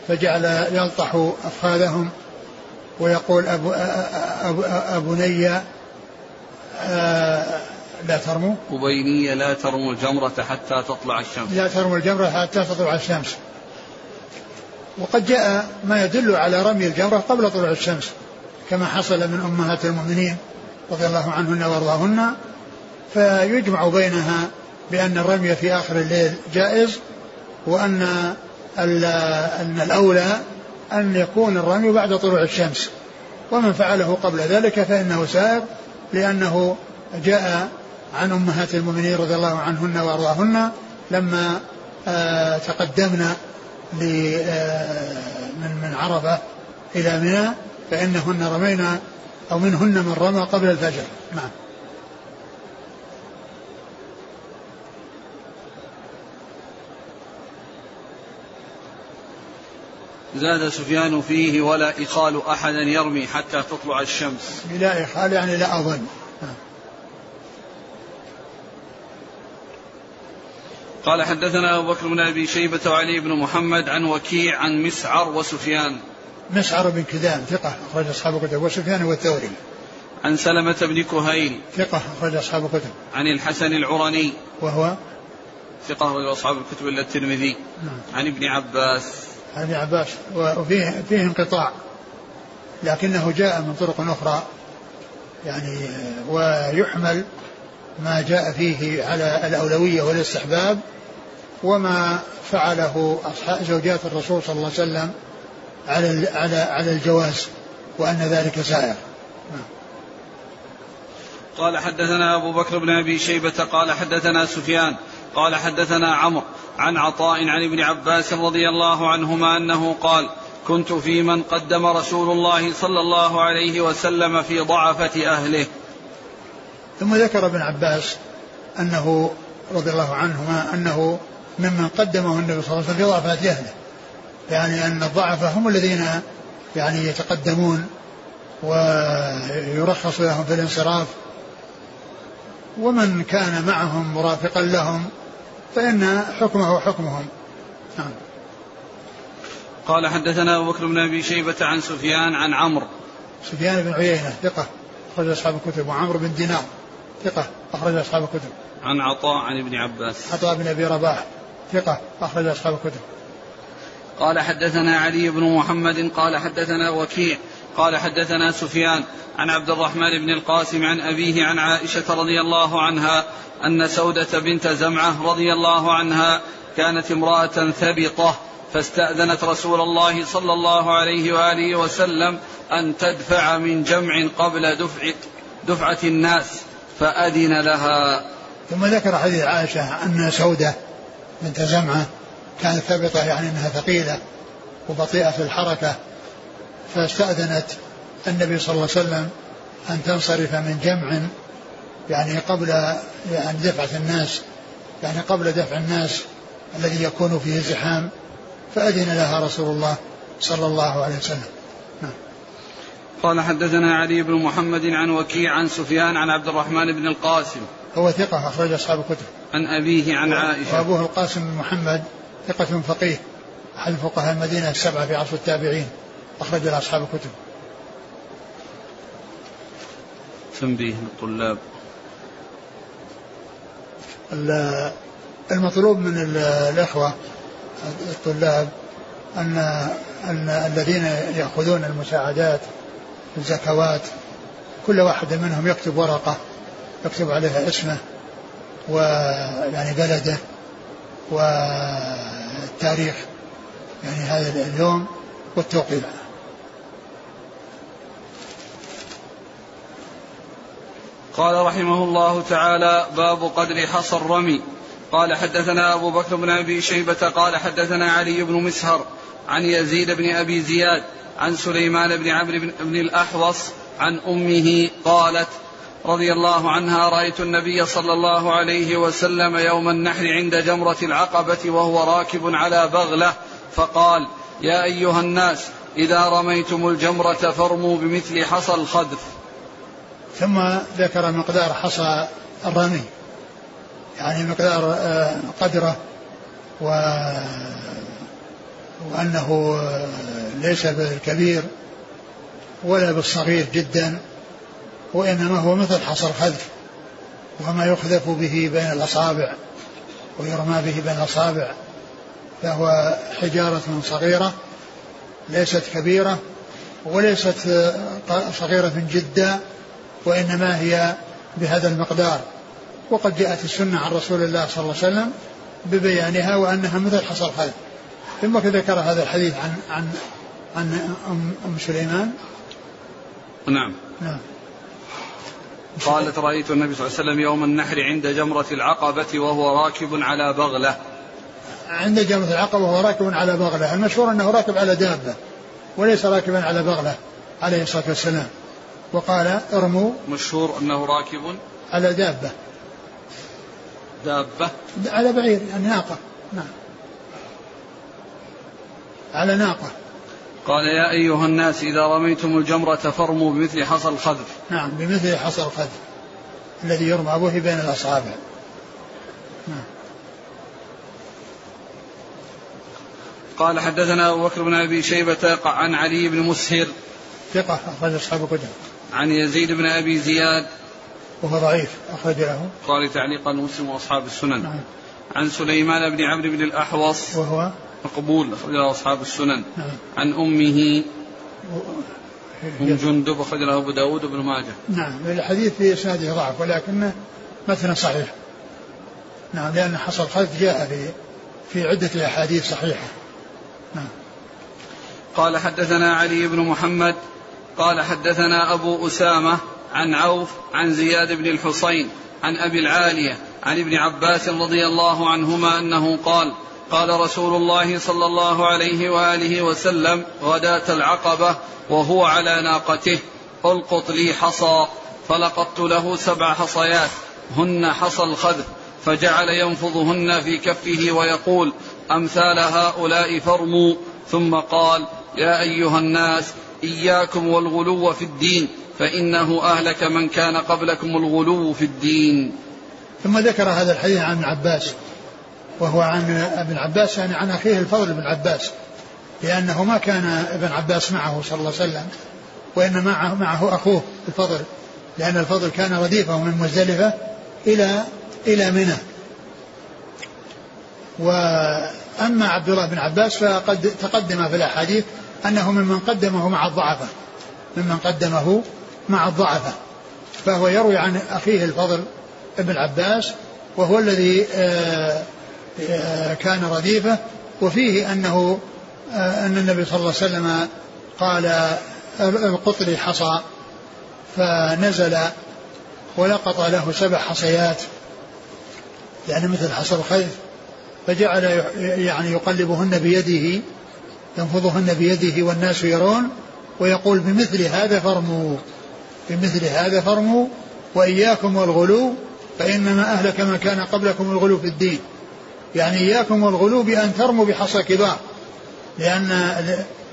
فجعل يلطح أفخاذهم ويقول أبو أبو أبني لا ترموا. أبينية لا ترموا الجمرة حتى تطلع الشمس. لا ترموا الجمرة حتى تطلع الشمس. وقد جاء ما يدل على رمي الجمرة قبل طلوع الشمس كما حصل من أمهات المؤمنين رضي الله عنهن وأرضاهن فيجمع بينها بأن الرمي في آخر الليل جائز وأن أن الأولى أن يكون الرمي بعد طلوع الشمس. ومن فعله قبل ذلك فإنه سائر لأنه جاء عن أمهات المؤمنين رضي الله عنهن وأرضاهن لما آه، تقدمنا من من عرفة إلى منى فإنهن رمينا أو منهن من رمى قبل الفجر. نعم. زاد سفيان فيه ولا إخال أحدا يرمي حتى تطلع الشمس. لا إخال يعني لا أظن. قال حدثنا أبو بكر بن أبي شيبة وعلي بن محمد عن وكيع عن مسعر وسفيان. مسعر بن كدام ثقة أخرج أصحاب الكتب وسفيان والثوري. عن سلمة بن كهيل. ثقة أخرج أصحاب الكتب. عن الحسن العرني وهو؟ ثقة أخرج أصحاب الكتب إلا الترمذي. نعم. عن ابن عباس. عن ابن عباس وفيه فيه انقطاع. لكنه جاء من طرق أخرى. يعني ويحمل ما جاء فيه على الأولوية والاستحباب وما فعله أصحاب زوجات الرسول صلى الله عليه وسلم على على على الجواز وأن ذلك سائر. قال حدثنا أبو بكر بن أبي شيبة قال حدثنا سفيان قال حدثنا عمرو عن عطاء عن ابن عباس رضي الله عنهما أنه قال كنت في من قدم رسول الله صلى الله عليه وسلم في ضعفة أهله ثم ذكر ابن عباس أنه رضي الله عنهما أنه ممن قدمه النبي صلى الله عليه وسلم في ضعفة أهله يعني أن الضعفة هم الذين يعني يتقدمون ويرخص لهم في الانصراف. ومن كان معهم مرافقا لهم فإن حكمه حكمهم. نعم. قال حدثنا أبو بكر بن أبي شيبة عن سفيان عن عمرو. سفيان بن عيينة ثقة أخرج أصحاب الكتب وعمرو بن دينار. ثقة أخرج أصحاب الكتب. عن عطاء عن ابن عباس. عطاء بن أبي رباح ثقة أخرج أصحاب الكتب. قال حدثنا علي بن محمد قال حدثنا وكيع قال حدثنا سفيان عن عبد الرحمن بن القاسم عن أبيه عن عائشة رضي الله عنها أن سودة بنت زمعة رضي الله عنها كانت امرأة ثبطة فاستأذنت رسول الله صلى الله عليه وآله وسلم أن تدفع من جمع قبل دفع دفعة الناس. فأذن لها ثم ذكر حديث عائشة أن سودة بنت زمعة كانت ثبطة يعني أنها ثقيلة وبطيئة في الحركة فاستأذنت النبي صلى الله عليه وسلم أن تنصرف من جمع يعني قبل يعني دفعة الناس يعني قبل دفع الناس الذي يكون فيه زحام فأذن لها رسول الله صلى الله عليه وسلم. قال حدثنا علي بن محمد عن وكيع عن سفيان عن عبد الرحمن بن القاسم. هو ثقة أخرج أصحاب الكتب. عن أبيه عن عائشة. وأبوه القاسم بن محمد ثقة فقيه أحد فقهاء المدينة السبعة في عصر التابعين أخرج أصحاب الكتب. تنبيه للطلاب المطلوب من الإخوة الطلاب أن أن الذين يأخذون المساعدات الزكوات كل واحد منهم يكتب ورقة يكتب عليها اسمه ويعني بلده والتاريخ يعني هذا اليوم والتوقيع قال رحمه الله تعالى باب قدر حصى الرمي. قال حدثنا أبو بكر بن أبي شيبة قال حدثنا علي بن مسهر عن يزيد بن أبي زياد عن سليمان بن عمرو بن الأحوص عن أمه قالت رضي الله عنها رأيت النبي صلى الله عليه وسلم يوم النحر عند جمرة العقبة وهو راكب على بغلة فقال يا أيها الناس إذا رميتم الجمرة فارموا بمثل حصى الخذف. ثم ذكر مقدار حصى الرمي يعني مقدار آه، قدره و وأنه ليس بالكبير ولا بالصغير جدا وإنما هو مثل حصى الخذف وما يخذف به بين الأصابع ويرمى به بين الأصابع فهو حجارة صغيرة ليست كبيرة وليست صغيرة جدا وإنما هي بهذا المقدار. وقد جاءت السنة عن رسول الله صلى الله عليه وسلم ببيانها وأنها مثل حصى الخلف ثم ذكر هذا الحديث عن عن عن أم سليمان. نعم. نعم. قالت رأيت النبي صلى الله عليه وسلم يوم النحر عند جمرة العقبة وهو راكب على بغلة. عند جمرة العقبة وهو راكب على بغلة. المشهور أنه راكب على دابة وليس راكبا على بغلة عليه الصلاة والسلام. وقال ارموا مشهور أنه راكب على دابة. دابة. على بعير يعني ناقة. نعم. على ناقة. قال يا أيها الناس إذا رميتم الجمرة فارموا بمثل حصى الخذف نعم بمثل حصى الخذف الذي يرمى به بين الأصابع. نعم. قال حدثنا أبو بكر بن أبي شيبة عن علي بن مسهر ثقة أخرج أصحاب الكتب. عن يزيد بن أبي زياد وهو ضعيف أخرج له. قال تعليقا مسلم وأصحاب السنن. نعم. عن سليمان بن عمرو بن الأحوص وهو مقبول أخرج له أصحاب السنن. نعم. عن أمه. أم جندب أخرج له أبو داود بن ماجه. نعم الحديث في إسناده ضعف ولكنه مثلا صحيح. نعم لأن حصل خلف جاء في في عدة أحاديث صحيحة. نعم. قال حدثنا علي بن محمد. قال حدثنا أبو أسامة عن عوف عن زياد بن الحصين عن أبي العالية عن ابن عباس رضي الله عنهما أنه قال قال رسول الله صلى الله عليه وآله وسلم غداة العقبة وهو على ناقته القط لي حصى فلقطت له سبع حصيات هن حصى الخذف فجعل ينفضهن في كفه ويقول أمثال هؤلاء فرموا. ثم قال يا أيها الناس إياكم والغلو في الدين فإنه أهلك من كان قبلكم الغلو في الدين. ثم ذكر هذا الحديث عن ابن عباس. وهو عن ابن عباس يعني عن أخيه الفضل بن عباس لأنه ما كان ابن عباس معه صلى الله عليه وسلم وإنما معه, معه أخوه الفضل لأن الفضل كان رديفة من مزدلفة إلى إلى منى. وأما عبد الله بن عباس فقد تقدم في الأحاديث أنه ممن قدمه مع الضعفاء ممن قدمه مع الضعفاء فهو يروي عن أخيه الفضل ابن عباس وهو الذي آه، كان رديفة وفيه أنه آه، أن النبي صلى الله عليه وسلم قال القطري حصى فنزل ولقط له سبع حصيات. يعني مثل حصى الخيف فجعل يعني يقلبهن بيده ينفضهن بيده والناس يرون ويقول بمثل هذا فرموا بمثل هذا فرموا وإياكم والغلو فإنما أهلك ما كان قبلكم الغلو في الدين. يعني إياكم والغلو بأن ترموا بحصى كبار. لأن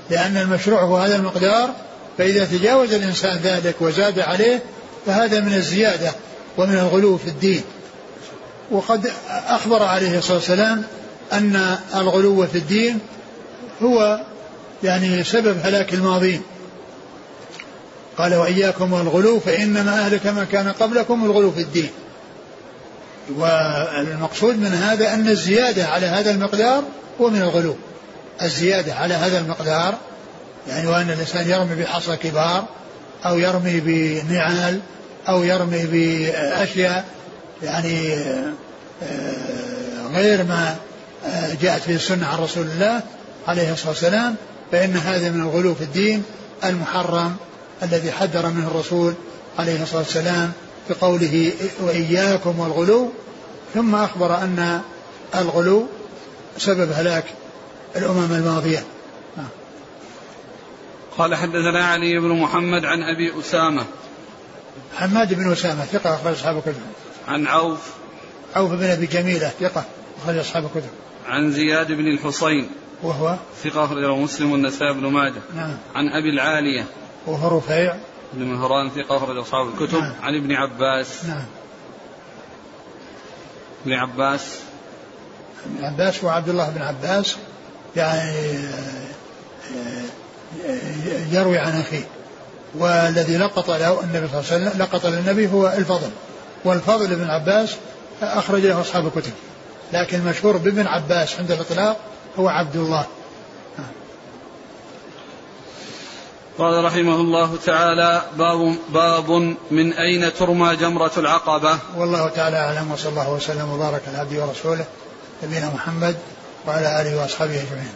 لأن المشروع هو هذا المقدار فإذا تجاوز الإنسان ذلك وزاد عليه فهذا من الزيادة ومن الغلو في الدين. وقد أخبر عليه الصلاة والسلام أن الغلو في الدين هو يعني سبب هلاك الماضين. قال وإياكم والغلو فإنما أهلك ما كان قبلكم الغلو في الدين. والمقصود من هذا أن الزيادة على هذا المقدار هو من الغلو. الزيادة على هذا المقدار يعني وأن الإنسان يرمي بحصى كبار أو يرمي بنعال أو يرمي بأشياء يعني آه، غير ما آه، جاءت به السنة عن رسول الله عليه الصلاة والسلام فإن هذا من الغلو في الدين المحرم الذي حذر منه الرسول عليه الصلاة والسلام بقوله وإياكم والغلو ثم أخبر أن الغلو سبب هلاك الأمم الماضية. قال حدثنا علي بن محمد عن أبي أسامة. حماد بن أسامة ثقة أخرج أصحاب الكتب. عن عوف. عوف بن أبي جميلة ثقة أخرج أصحاب الكتب. عن زياد بن الحصين. وهو؟ ثقة أخرجه مسلم والنسائي بن ماجه. نعم. عن أبي العالية. وهو رفيع. بن مهران ثقة أخرج أصحاب الكتب نعم. عن ابن عباس. نعم. ابن عباس. ابن عباس وعبد الله بن عباس يعني يروي عن أخيه. والذي لقط له النبي صلى الله عليه وسلم لقط للنبي هو الفضل. والفضل بن عباس أخرج له أصحاب الكتب. لكن المشهور بابن عباس عند الإطلاق هو عبد الله. قال رحمه الله تعالى باب باب من أين ترمى جمرة العقبة. والله تعالى أعلم وصلى الله وسلم وبارك على عبده ورسوله نبينا محمد وعلى آله وأصحابه أجمعين.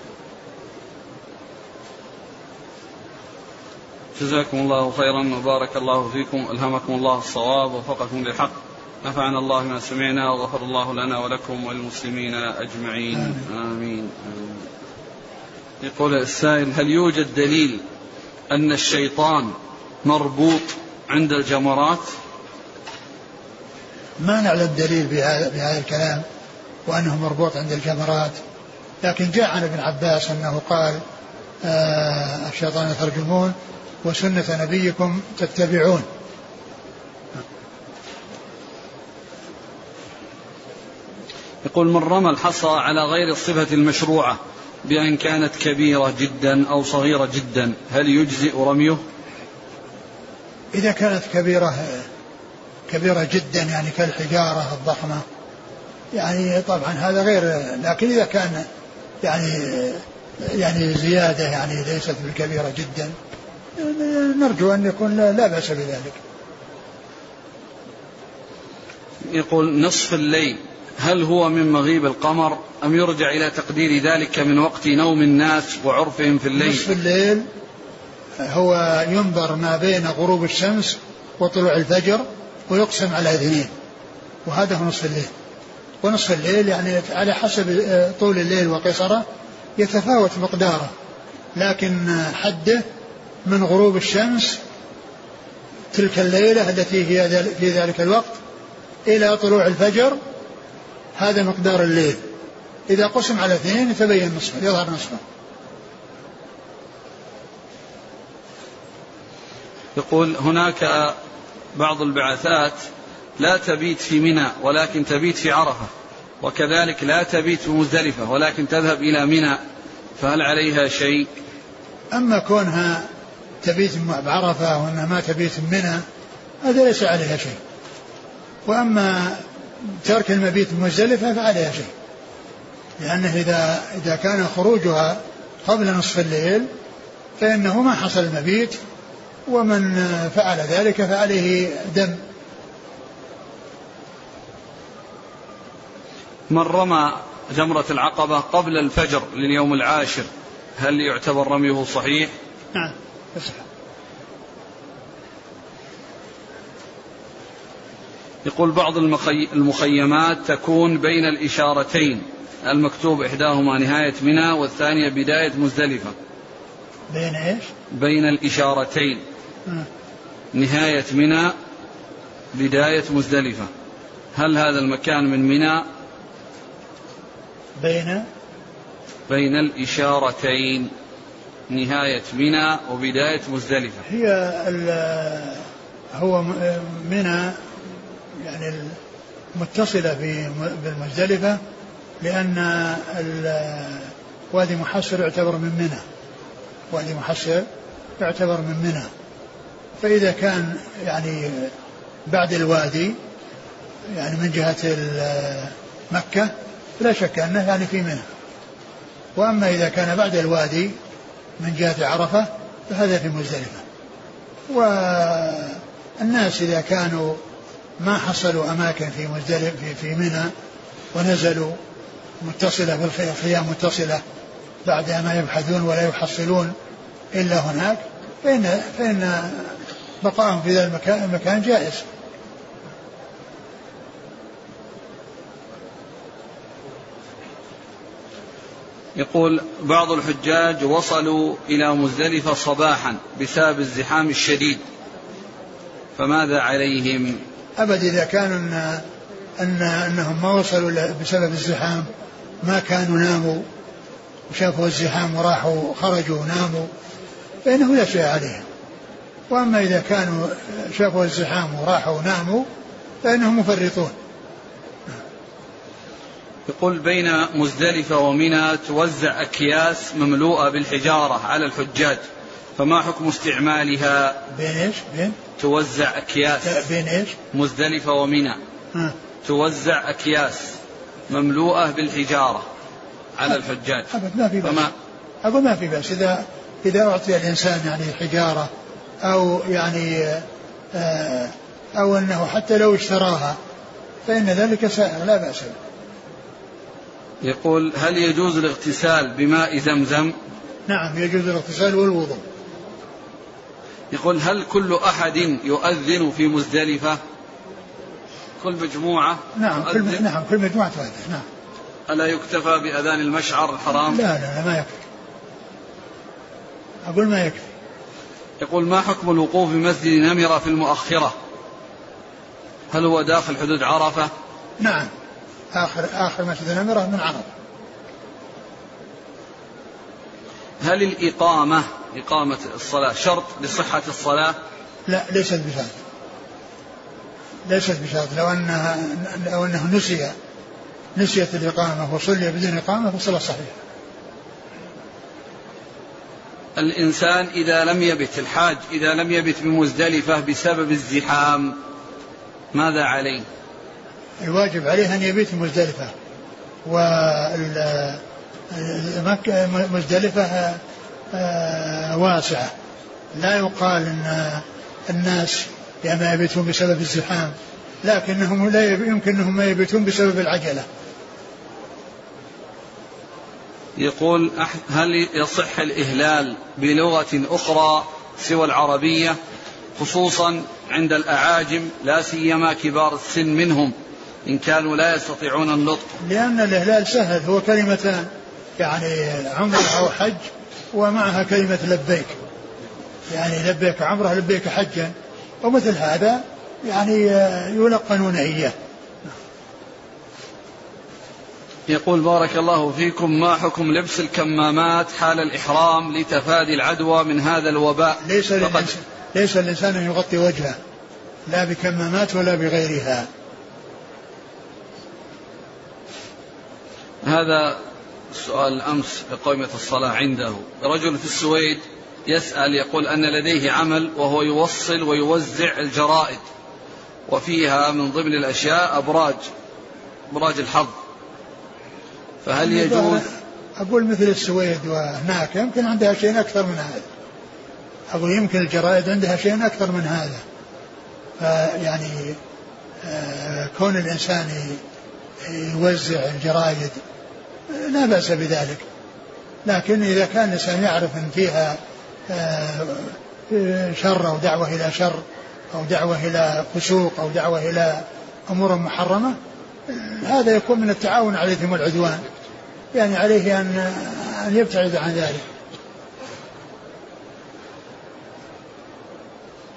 جزاكم الله خيرا وبارك الله فيكم ألهمكم الله الصواب ووفقكم للحق. نفعنا الله ما سمعنا وغفر الله لنا ولكم وللمسلمين أجمعين. آمين, آمين. يقول السائل هل يوجد دليل أن الشيطان مربوط عند الجمرات؟ ما نعلم دليل بهذا, بهذا الكلام وأنه مربوط عند الجمرات. لكن جاء عن ابن عباس أنه قال آه الشيطان ترجمون وسنة نبيكم تتبعون. يقول من رمى الحصى على غير الصفة المشروعة بأن كانت كبيرة جدا أو صغيرة جدا. هل يجزئ رميه؟ إذا كانت كبيرة كبيرة جدا يعني كالحجارة الضخمة. يعني طبعا هذا غير لكن إذا كان يعني يعني زيادة يعني ليست بالكبيرة جدا نرجو أن يكون لا بأس بذلك. يقول نصف الليل. هل هو من مغيب القمر أم يرجع إلى تقدير ذلك من وقت نوم الناس وعرفهم في الليل؟ نصف الليل هو ينظر ما بين غروب الشمس وطلوع الفجر ويقسم على اثنين وهذا هو نصف الليل. ونصف الليل يعني على حسب طول الليل وقصره يتفاوت مقداره لكن حده من غروب الشمس تلك الليلة التي في ذلك الوقت إلى طلوع الفجر هذا مقدار الليل. إذا قسم على اثنين يتبين نصفه يظهر نصفه. يقول هناك بعض البعثات لا تبيت في منى ولكن تبيت في عرفة وكذلك لا تبيت في مزدلفة ولكن تذهب إلى منى فهل عليها شيء؟ أما كونها تبيت بعرفة وأنها ما تبيت منى هذا ليس عليها شيء. وأما ترك المبيت بمزدلفة فعليها شيء لأنه إذا إذا كان خروجها قبل نصف الليل فإنه ما حصل المبيت ومن فعل ذلك فعليه دم. من رمى جمرة العقبة قبل الفجر لليوم العاشر هل يعتبر رميه صحيح؟ نعم يصح. يقول بعض المخيمات تكون بين الإشارتين المكتوب إحداهما نهاية منى والثانية بداية مزدلفة. بين إيش؟ بين الإشارتين. نهاية منى بداية مزدلفة. هل هذا المكان من منى؟ بين؟ بين الإشارتين. نهاية منى وبداية مزدلفة. هي هو منى يعني متصلة بالمزدلفة لأن وادي محصر يعتبر من منى. وادي محصر يعتبر من منى. فإذا كان يعني بعد الوادي يعني من جهة مكة لا شك أنه يعني في منى. وأما إذا كان بعد الوادي من جهة عرفة فهذا في مزدلفة. والناس إذا كانوا ما حصلوا أماكن في مزدلفة في, في منى ونزلوا متصلة بالخيام متصلة بعد ما يبحثون ولا يحصلون إلا هناك فإن, فإن بقائهم في ذلك المكان, المكان جائز. يقول بعض الحجاج وصلوا إلى مزدلفة صباحا بسبب الزحام الشديد فماذا عليهم؟ أبد إذا كانوا إن, أن أنهم ما وصلوا بسبب الزحام ما كانوا ناموا وشافوا الزحام وراحوا خرجوا وناموا فإنه لا شيء عليهم. وأما إذا كانوا شافوا الزحام وراحوا وناموا فإنهم مفرطون. يقول بين مزدلفة ومنى توزع أكياس مملوءة بالحجارة على الحجاج. فما حكم استعمالها؟ بين إيش؟ بين؟ توزع أكياس. بين إيش؟ مزدلفة ومنى. توزع أكياس مملوءة بالحجارة على الحجاج. أبد ما في بأس. فما أقول ما في بأس. إذا إذا أعطي الإنسان يعني حجارة أو يعني آه، أو أنه حتى لو اشتراها فإن ذلك سائر لا بأس به. يقول هل يجوز الاغتسال بماء زمزم؟ نعم يجوز الاغتسال والوضوء. يقول هل كل أحد يؤذن في مزدلفة؟ كل مجموعة نعم كل نعم كل مجموعة تؤذن نعم. ألا يكتفى بأذان المشعر؟ الحرام لا لا, لا ما يكفي. أقول ما يكفي. يقول ما حكم الوقوف في مسجد نمرة في المؤخرة؟ هل هو داخل حدود عرفة؟ نعم. آخر آخر مسجد نمرة من عرفة. هل الإقامة إقامة الصلاة شرط لصحة الصلاة؟ لا ليست بشرط. ليست بشرط. لو أنها لو أنه نسي نسيت الإقامة وصلي بدون إقامة فالصلاة صحيحة. الإنسان إذا لم يبت الحاج إذا لم يبت بمزدلفة بسبب الزحام ماذا عليه؟ الواجب عليه أن يبيت مزدلفة. ومكة مزدلفة واسعة لا يقال أن الناس يا ما يبيتون بسبب الزحام لكنهم لا يمكن أنهم ما يبيتون بسبب العجلة. يقول هل يصح الإهلال بلغة أخرى سوى العربية خصوصا عند الأعاجم لا سيما كبار السن منهم إن كانوا لا يستطيعون النطق؟ لأن الإهلال سهل هو كلمتان يعني عمرة أو حج ومعها كلمة لبيك. يعني لبيك عمرة لبيك حجا. ومثل هذا يعني يلقنون إياه. يقول بارك الله فيكم ما حكم لبس الكمامات حال الإحرام لتفادي العدوى من هذا الوباء؟ ليس فقد ليس الإنسان أن يغطي وجهه لا بكمامات ولا بغيرها. هذا سؤال أمس لقائمة الصلاة عنده. رجل في السويد يسأل يقول أن لديه عمل وهو يوصل ويوزع الجرائد وفيها من ضمن الأشياء أبراج أبراج الحظ. فهل يجوز؟ أقول مثل السويد وهناك يمكن عندها شيء أكثر من هذا. أقول يمكن الجرائد عندها شيء أكثر من هذا. فيعني آه، كون الإنسان يوزع الجرائد لا بأس بذلك. لكن إذا كان الإنسان يعرف أن فيها آه، شر أو دعوة إلى شر أو دعوة إلى فسوق أو دعوة إلى أمور محرمة هذا يكون من التعاون على الإثم والعدوان. يعني عليه أن أن يبتعد عن ذلك.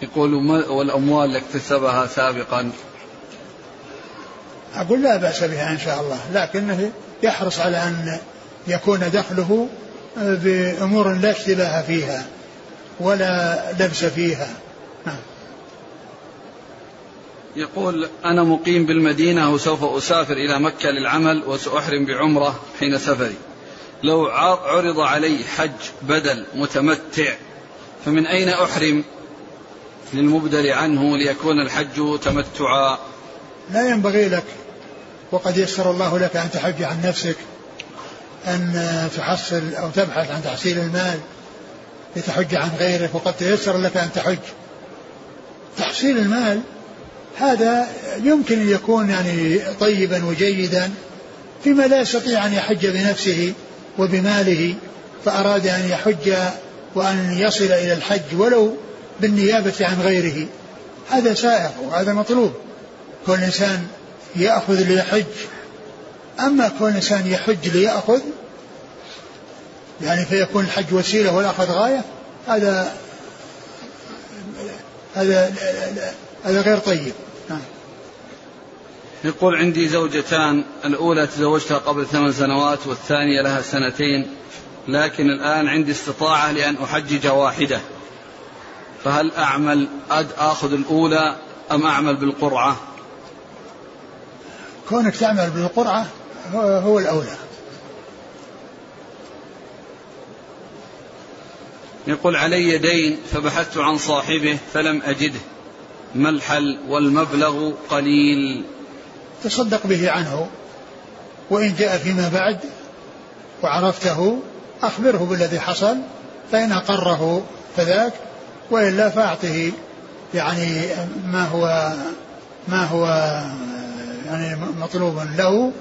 يقول والأموال اللي اكتسبها سابقا؟ أقول لا بأس بها إن شاء الله لكنه يحرص على أن يكون دخله بأمور لا اشتباه فيها ولا لبس فيها. نعم. يقول أنا مقيم بالمدينة وسوف أسافر إلى مكة للعمل وسأحرم بعمرة حين سفري. لو عرض علي حج بدل متمتع فمن أين أحرم؟ للمبدل عنه ليكون الحج تمتعا. لا ينبغي لك وقد يسر الله لك أن تحج عن نفسك أن تحصل أو تبحث عن تحصيل المال لتحج عن غيرك وقد تيسر لك أن تحج. تحصيل المال هذا يمكن أن يكون يعني طيبا وجيدا فيما لا يستطيع أن يحج بنفسه وبماله فأراد أن يحج وأن يصل إلى الحج ولو بالنيابة عن غيره. هذا سائغ وهذا مطلوب. كل إنسان يأخذ ليحج. أما كون الإنسان يحج ليأخذ يعني فيكون الحج وسيلة والأخذ غاية هذا هذا هذا غير طيب. نعم. يقول عندي زوجتان الأولى تزوجتها قبل ثمان سنوات والثانية لها سنتين لكن الآن عندي استطاعة لأن أحجج واحدة. فهل أعمل أد آخذ الأولى أم أعمل بالقرعة؟ كونك تعمل بالقرعة هو, الأولى. يقول علي دين فبحثت عن صاحبه فلم أجده. ما الحل والمبلغ قليل؟ تصدق به عنه وإن جاء فيما بعد وعرفته أخبره بالذي حصل فإن أقره فذاك وإلا فأعطه يعني ما هو ما هو يعني مطلوب له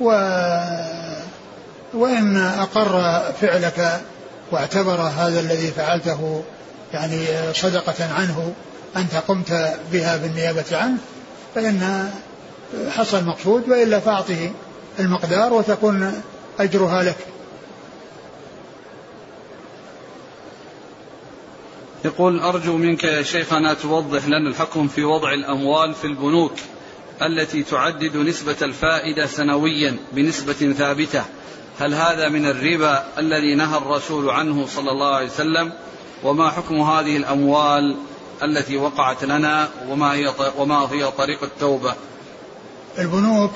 و وإن أقر فعلك واعتبر هذا الذي فعلته يعني صدقة عنه أنت قمت بها بالنيابة عنه فإن حصل مقصود وإلا فأعطه المقدار وتكون أجرها لك. يقول أرجو منك يا شيخنا توضح لنا الحكم في وضع الأموال في البنوك. التي تعدد نسبة الفائدة سنويا بنسبة ثابتة. هل هذا من الربا الذي نهى الرسول عنه صلى الله عليه وسلم؟ وما حكم هذه الأموال التي وقعت لنا؟ وما هي وما هي طريق التوبة؟ البنوك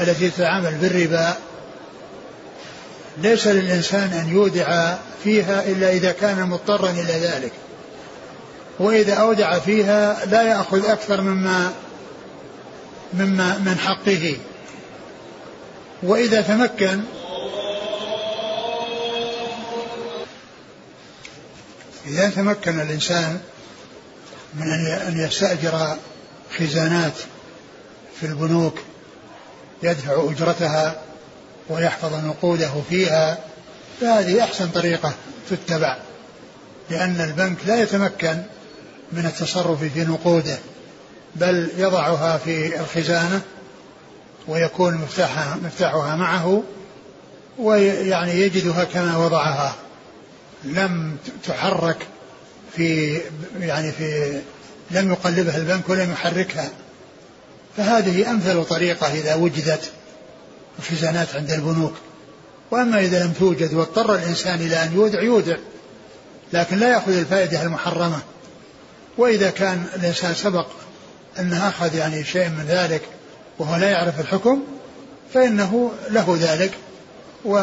التي تتعامل بالربا ليس للإنسان أن يودع فيها إلا إذا كان مضطرا إلى ذلك. وإذا أودع فيها لا يأخذ أكثر مما مما من حقه. وإذا تمكن إذا تمكن الإنسان من أن يستأجر خزانات في البنوك يدفع أجرتها ويحفظ نقوده فيها فهذه أحسن طريقة تتبع لأن البنك لا يتمكن من التصرف في نقوده. بل يضعها في الخزانة ويكون مفتاحها مفتاحها معه ويعني يجدها كما وضعها. لم تحرك في يعني في لم يقلبها البنك ولم يحركها. فهذه أمثل طريقة إذا وجدت الخزانات عند البنوك. وأما إذا لم توجد واضطر الإنسان إلى أن يودع يودع. لكن لا يأخذ الفائدة المحرمة. وإذا كان الإنسان سبق أنه أخذ يعني شيء من ذلك وهو لا يعرف الحكم فإنه له ذلك. و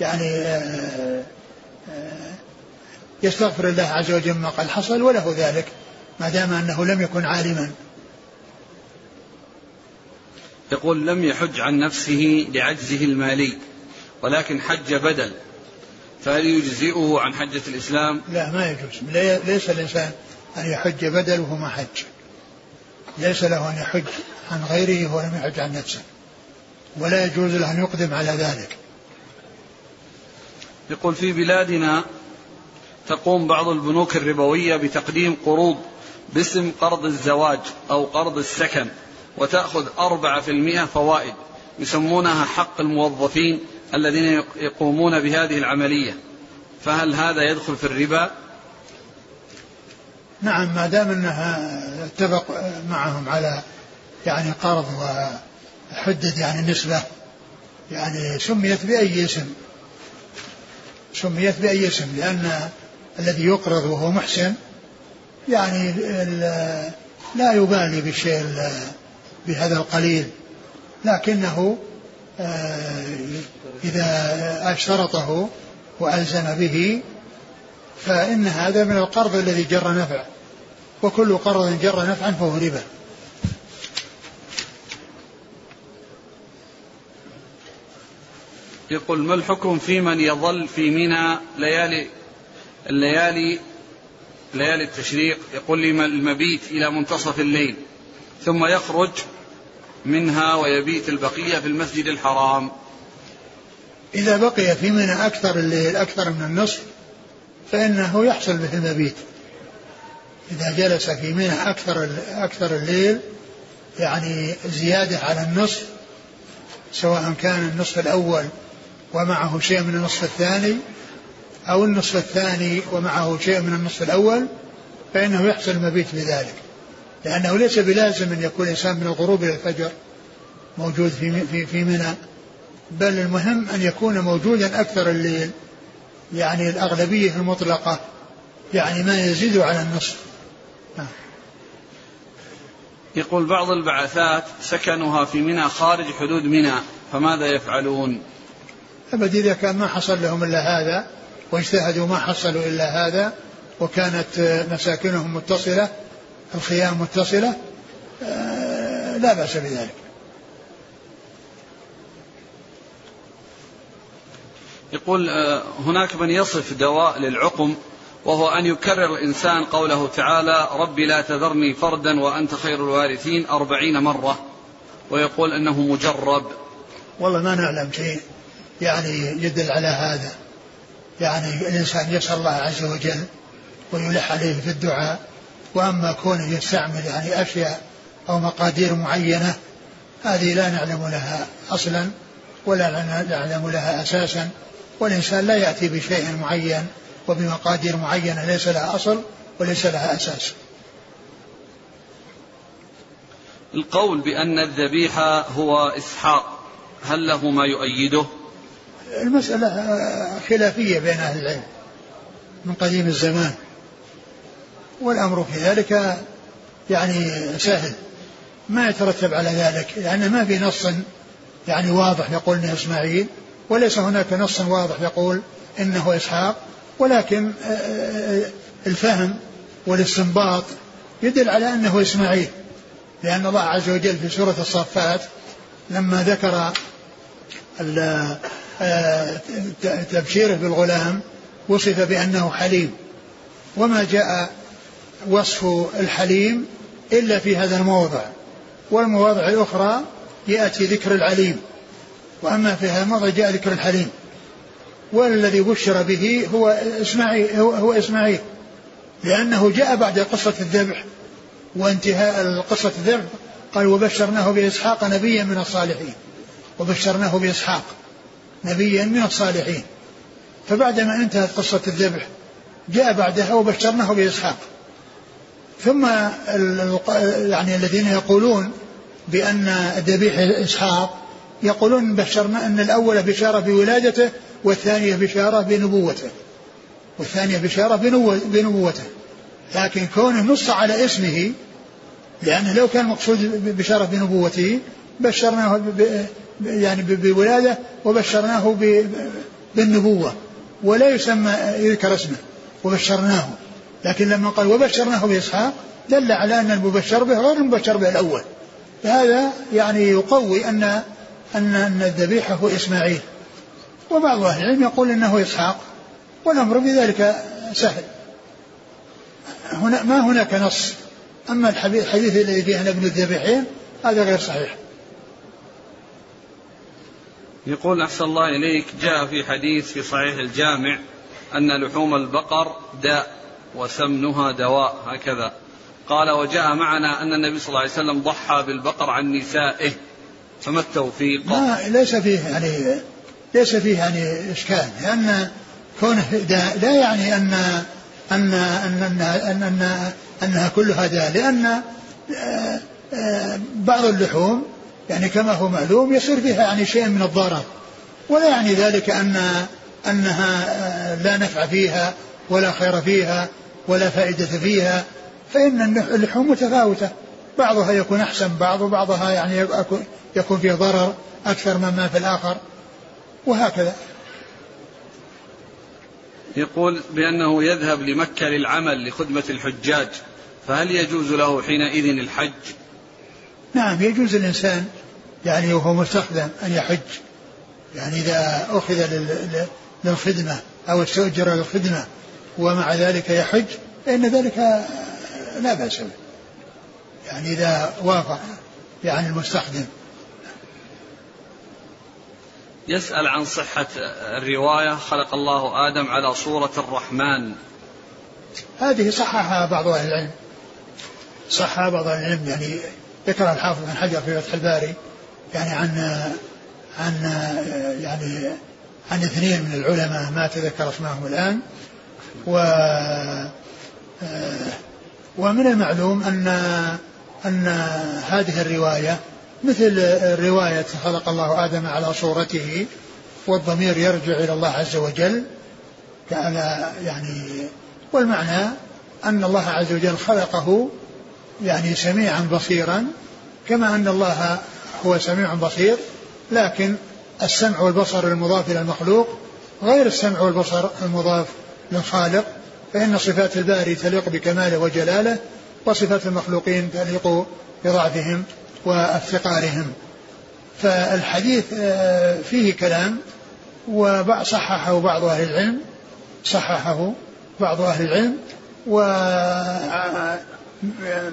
يعني آه، آه، يستغفر الله عز وجل ما قد حصل وله ذلك ما دام أنه لم يكن عالما. يقول لم يحج عن نفسه لعجزه المالي ولكن حج بدل فهل يجزئه عن حجة الإسلام؟ لا ما يجوز. ليس الإنسان أن يحج بدل وهو ما حج. ليس له أن يحج عن غيره ولم يحج عن نفسه. ولا يجوز له أن يقدم على ذلك. يقول في بلادنا تقوم بعض البنوك الربوية بتقديم قروض باسم قرض الزواج أو قرض السكن وتأخذ أربعة في المئة فوائد يسمونها حق الموظفين الذين يقومون بهذه العملية. فهل هذا يدخل في الربا؟ نعم ما دام إنها اتفق معهم على يعني قرض وحدد يعني نسبة يعني سميت بأي اسم سميت بأي اسم لأن الذي يقرض وهو محسن يعني لا يبالي بالشيء بهذا القليل. لكنه آه، إذا أشترطه وألزم به فإن هذا من القرض الذي جر نفع. وكل قرض جر نفعا فهو ربا. يقول ما الحكم في من يظل في منى ليالي الليالي ليالي التشريق؟ يقول لي المبيت إلى منتصف الليل ثم يخرج منها ويبيت البقية في المسجد الحرام. إذا بقي في منى أكثر الليل أكثر من النصف فإنه يحصل به المبيت. إذا جلس في منى أكثر أكثر الليل يعني زيادة على النصف سواء كان النصف الأول ومعه شيء من النصف الثاني أو النصف الثاني ومعه شيء من النصف الأول فإنه يحصل المبيت بذلك لأنه ليس بلازم أن يكون الإنسان من الغروب إلى الفجر موجود في في في منى بل المهم أن يكون موجودا أكثر الليل يعني الأغلبية المطلقة يعني ما يزيد على النصف. يقول بعض البعثات سكنها في منى خارج حدود منى فماذا يفعلون؟ أبد إذا كان ما حصل لهم إلا هذا واجتهدوا ما حصلوا إلا هذا وكانت مساكنهم متصلة الخيام متصلة آه، لا بأس بذلك. يقول آه، هناك من يصف دواء للعقم وهو أن يكرر الإنسان قوله تعالى ربي لا تذرني فردا وأنت خير الوارثين أربعين مرة ويقول أنه مجرب. والله ما نعلم شيء يعني يدل على هذا. يعني الإنسان يسأل الله عز وجل ويلح عليه في الدعاء. وأما كونه يستعمل يعني أشياء أو مقادير معينة هذه لا نعلم لها أصلا ولا نعلم لها أساسا. والإنسان لا يأتي بشيء معين وبمقادير معينة ليس لها أصل وليس لها أساس. القول بأن الذبيحة هو إسحاق هل له ما يؤيده؟ المسألة خلافية بين أهل العلم من قديم الزمان والأمر في ذلك يعني سهل. ما يترتب على ذلك لأن ما في نص يعني واضح يقول إنه إسماعيل وليس هناك نص واضح يقول إنه إسحاق. ولكن آه، آه، الفهم والاستنباط يدل على أنه إسماعيل لأن الله عز وجل في سورة الصفات لما ذكر آه، تبشيره بالغلام وصف بأنه حليم. وما جاء وصف الحليم إلا في هذا الموضع. والمواضع الأخرى يأتي ذكر العليم. وأما في هذا الموضع جاء ذكر الحليم. والذي بشر به هو إسماعيل هو, إسماعيل؟ لأنه جاء بعد قصة الذبح. وانتهاء قصة الذبح قال وبشرناه بإسحاق نبيا من الصالحين. وبشرناه بإسحاق نبيا من الصالحين. فبعدما انتهت قصة الذبح جاء بعدها وبشرناه بإسحاق. ثم يعني الذين يقولون بأن الذبيح إسحاق يقولون بشرنا أن الأول بشارة بولادته والثانية بشارة بنبوته. والثانية بشارة بنبوته. لكن كونه نص على اسمه لأنه لو كان مقصود بشارة بنبوته بشرناه يعني بولادة وبشرناه بالنبوة. ولا يسمى يذكر اسمه وبشرناه. لكن لما قال وبشرناه بإسحاق دل على أن المبشر به غير المبشر به الأول. فهذا يعني يقوي أن أن الذبيحة هو إسماعيل. وبعض أهل العلم يقول أنه إسحاق والأمر بذلك سهل. هنا ما هناك نص. أما الحديث الذي فيه أن ابن الذبيحين هذا غير صحيح. يقول أحسن الله إليك. جاء في حديث في صحيح الجامع أن لحوم البقر داء وسمنها دواء هكذا. قال وجاء معنا أن النبي صلى الله عليه وسلم ضحى بالبقر عن نسائه فما التوفيق؟ ما ليس فيه يعني ليس فيه يعني إشكال لأن كونه داء لا يعني أن أن أن أن, أن, أن أنها كلها داء لأن آه، آه، بعض اللحوم يعني كما هو معلوم يصير فيها يعني شيء من الضرر ولا يعني ذلك أن أنها آه، لا نفع فيها ولا خير فيها ولا فائدة فيها فإن اللحوم متفاوتة بعضها يكون أحسن بعض وبعضها يعني يكون فيه ضرر أكثر مما في الآخر. وهكذا. يقول بأنه يذهب لمكة للعمل لخدمة الحجاج فهل يجوز له حينئذ الحج؟ نعم يجوز الإنسان يعني وهو مستخدم أن يحج. يعني إذا أخذ للخدمة أو استؤجر للخدمة ومع ذلك يحج فإن ذلك لا بأس به. يعني إذا وافق يعني المستخدم. يسأل عن صحة الرواية. خلق الله آدم على صورة الرحمن. هذه صححها بعض أهل العلم. صحها بعض أهل العلم يعني ذكر الحافظ بن حجر في فتح الباري يعني عن عن يعني عن اثنين من العلماء ما تذكر اسمائهم الآن. و ومن المعلوم أن أن هذه الرواية مثل رواية خلق الله آدم على صورته والضمير يرجع إلى الله عز وجل كأن يعني والمعنى أن الله عز وجل خلقه يعني سميعا بصيرا كما أن الله هو سميع بصير لكن السمع والبصر المضاف إلى المخلوق غير السمع والبصر المضاف للخالق فإن صفات الباري تليق بكماله وجلاله وصفات المخلوقين تليق بضعفهم. وافتقارهم فالحديث آه، فيه كلام وصححه بعض أهل العلم صححه بعض أهل العلم و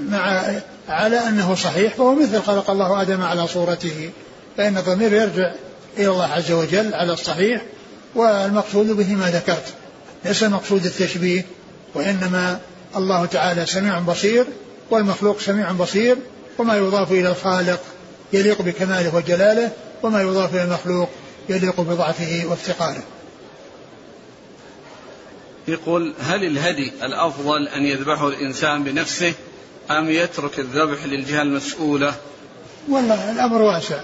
مع على أنه صحيح فهو مثل خلق الله آدم على صورته فإن الضمير يرجع إلى الله عز وجل على الصحيح والمقصود به ما ذكرت. ليس مقصود التشبيه وإنما الله تعالى سميع بصير والمخلوق سميع بصير وما يضاف إلى الخالق يليق بكماله وجلاله وما يضاف إلى المخلوق يليق بضعفه وافتقاره. يقول هل الهدي الأفضل أن يذبحه الإنسان بنفسه أم يترك الذبح للجهة المسؤولة؟ والله الأمر واسع.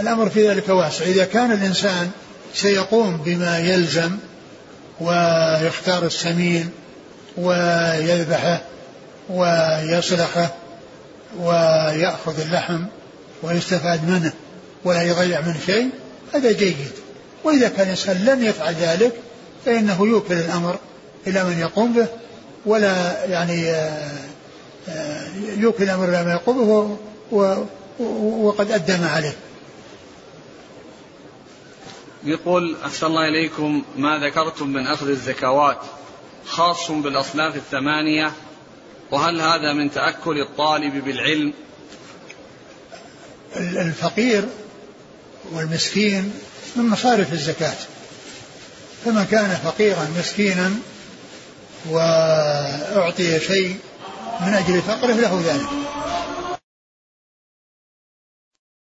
الأمر في ذلك واسع. إذا كان الإنسان سيقوم بما يلزم ويختار السمين ويذبحه ويصلحه ويأخذ اللحم ويستفاد منه ولا يضيع منه شيء هذا جيد. وإذا كان الإنسان لم يفعل ذلك فإنه يوكل الأمر إلى من يقوم به ولا يعني آه، آه، يوكل الأمر إلى من يقوم به وقد أدى ما عليه. يقول أحسن الله إليكم ما ذكرتم من أخذ الزكوات خاص بالأصناف الثمانية وهل هذا من تأكل الطالب بالعلم؟ الفقير والمسكين من مصارف الزكاة. فمن كان فقيرا مسكينا وأعطي شيء من أجل فقره له ذلك.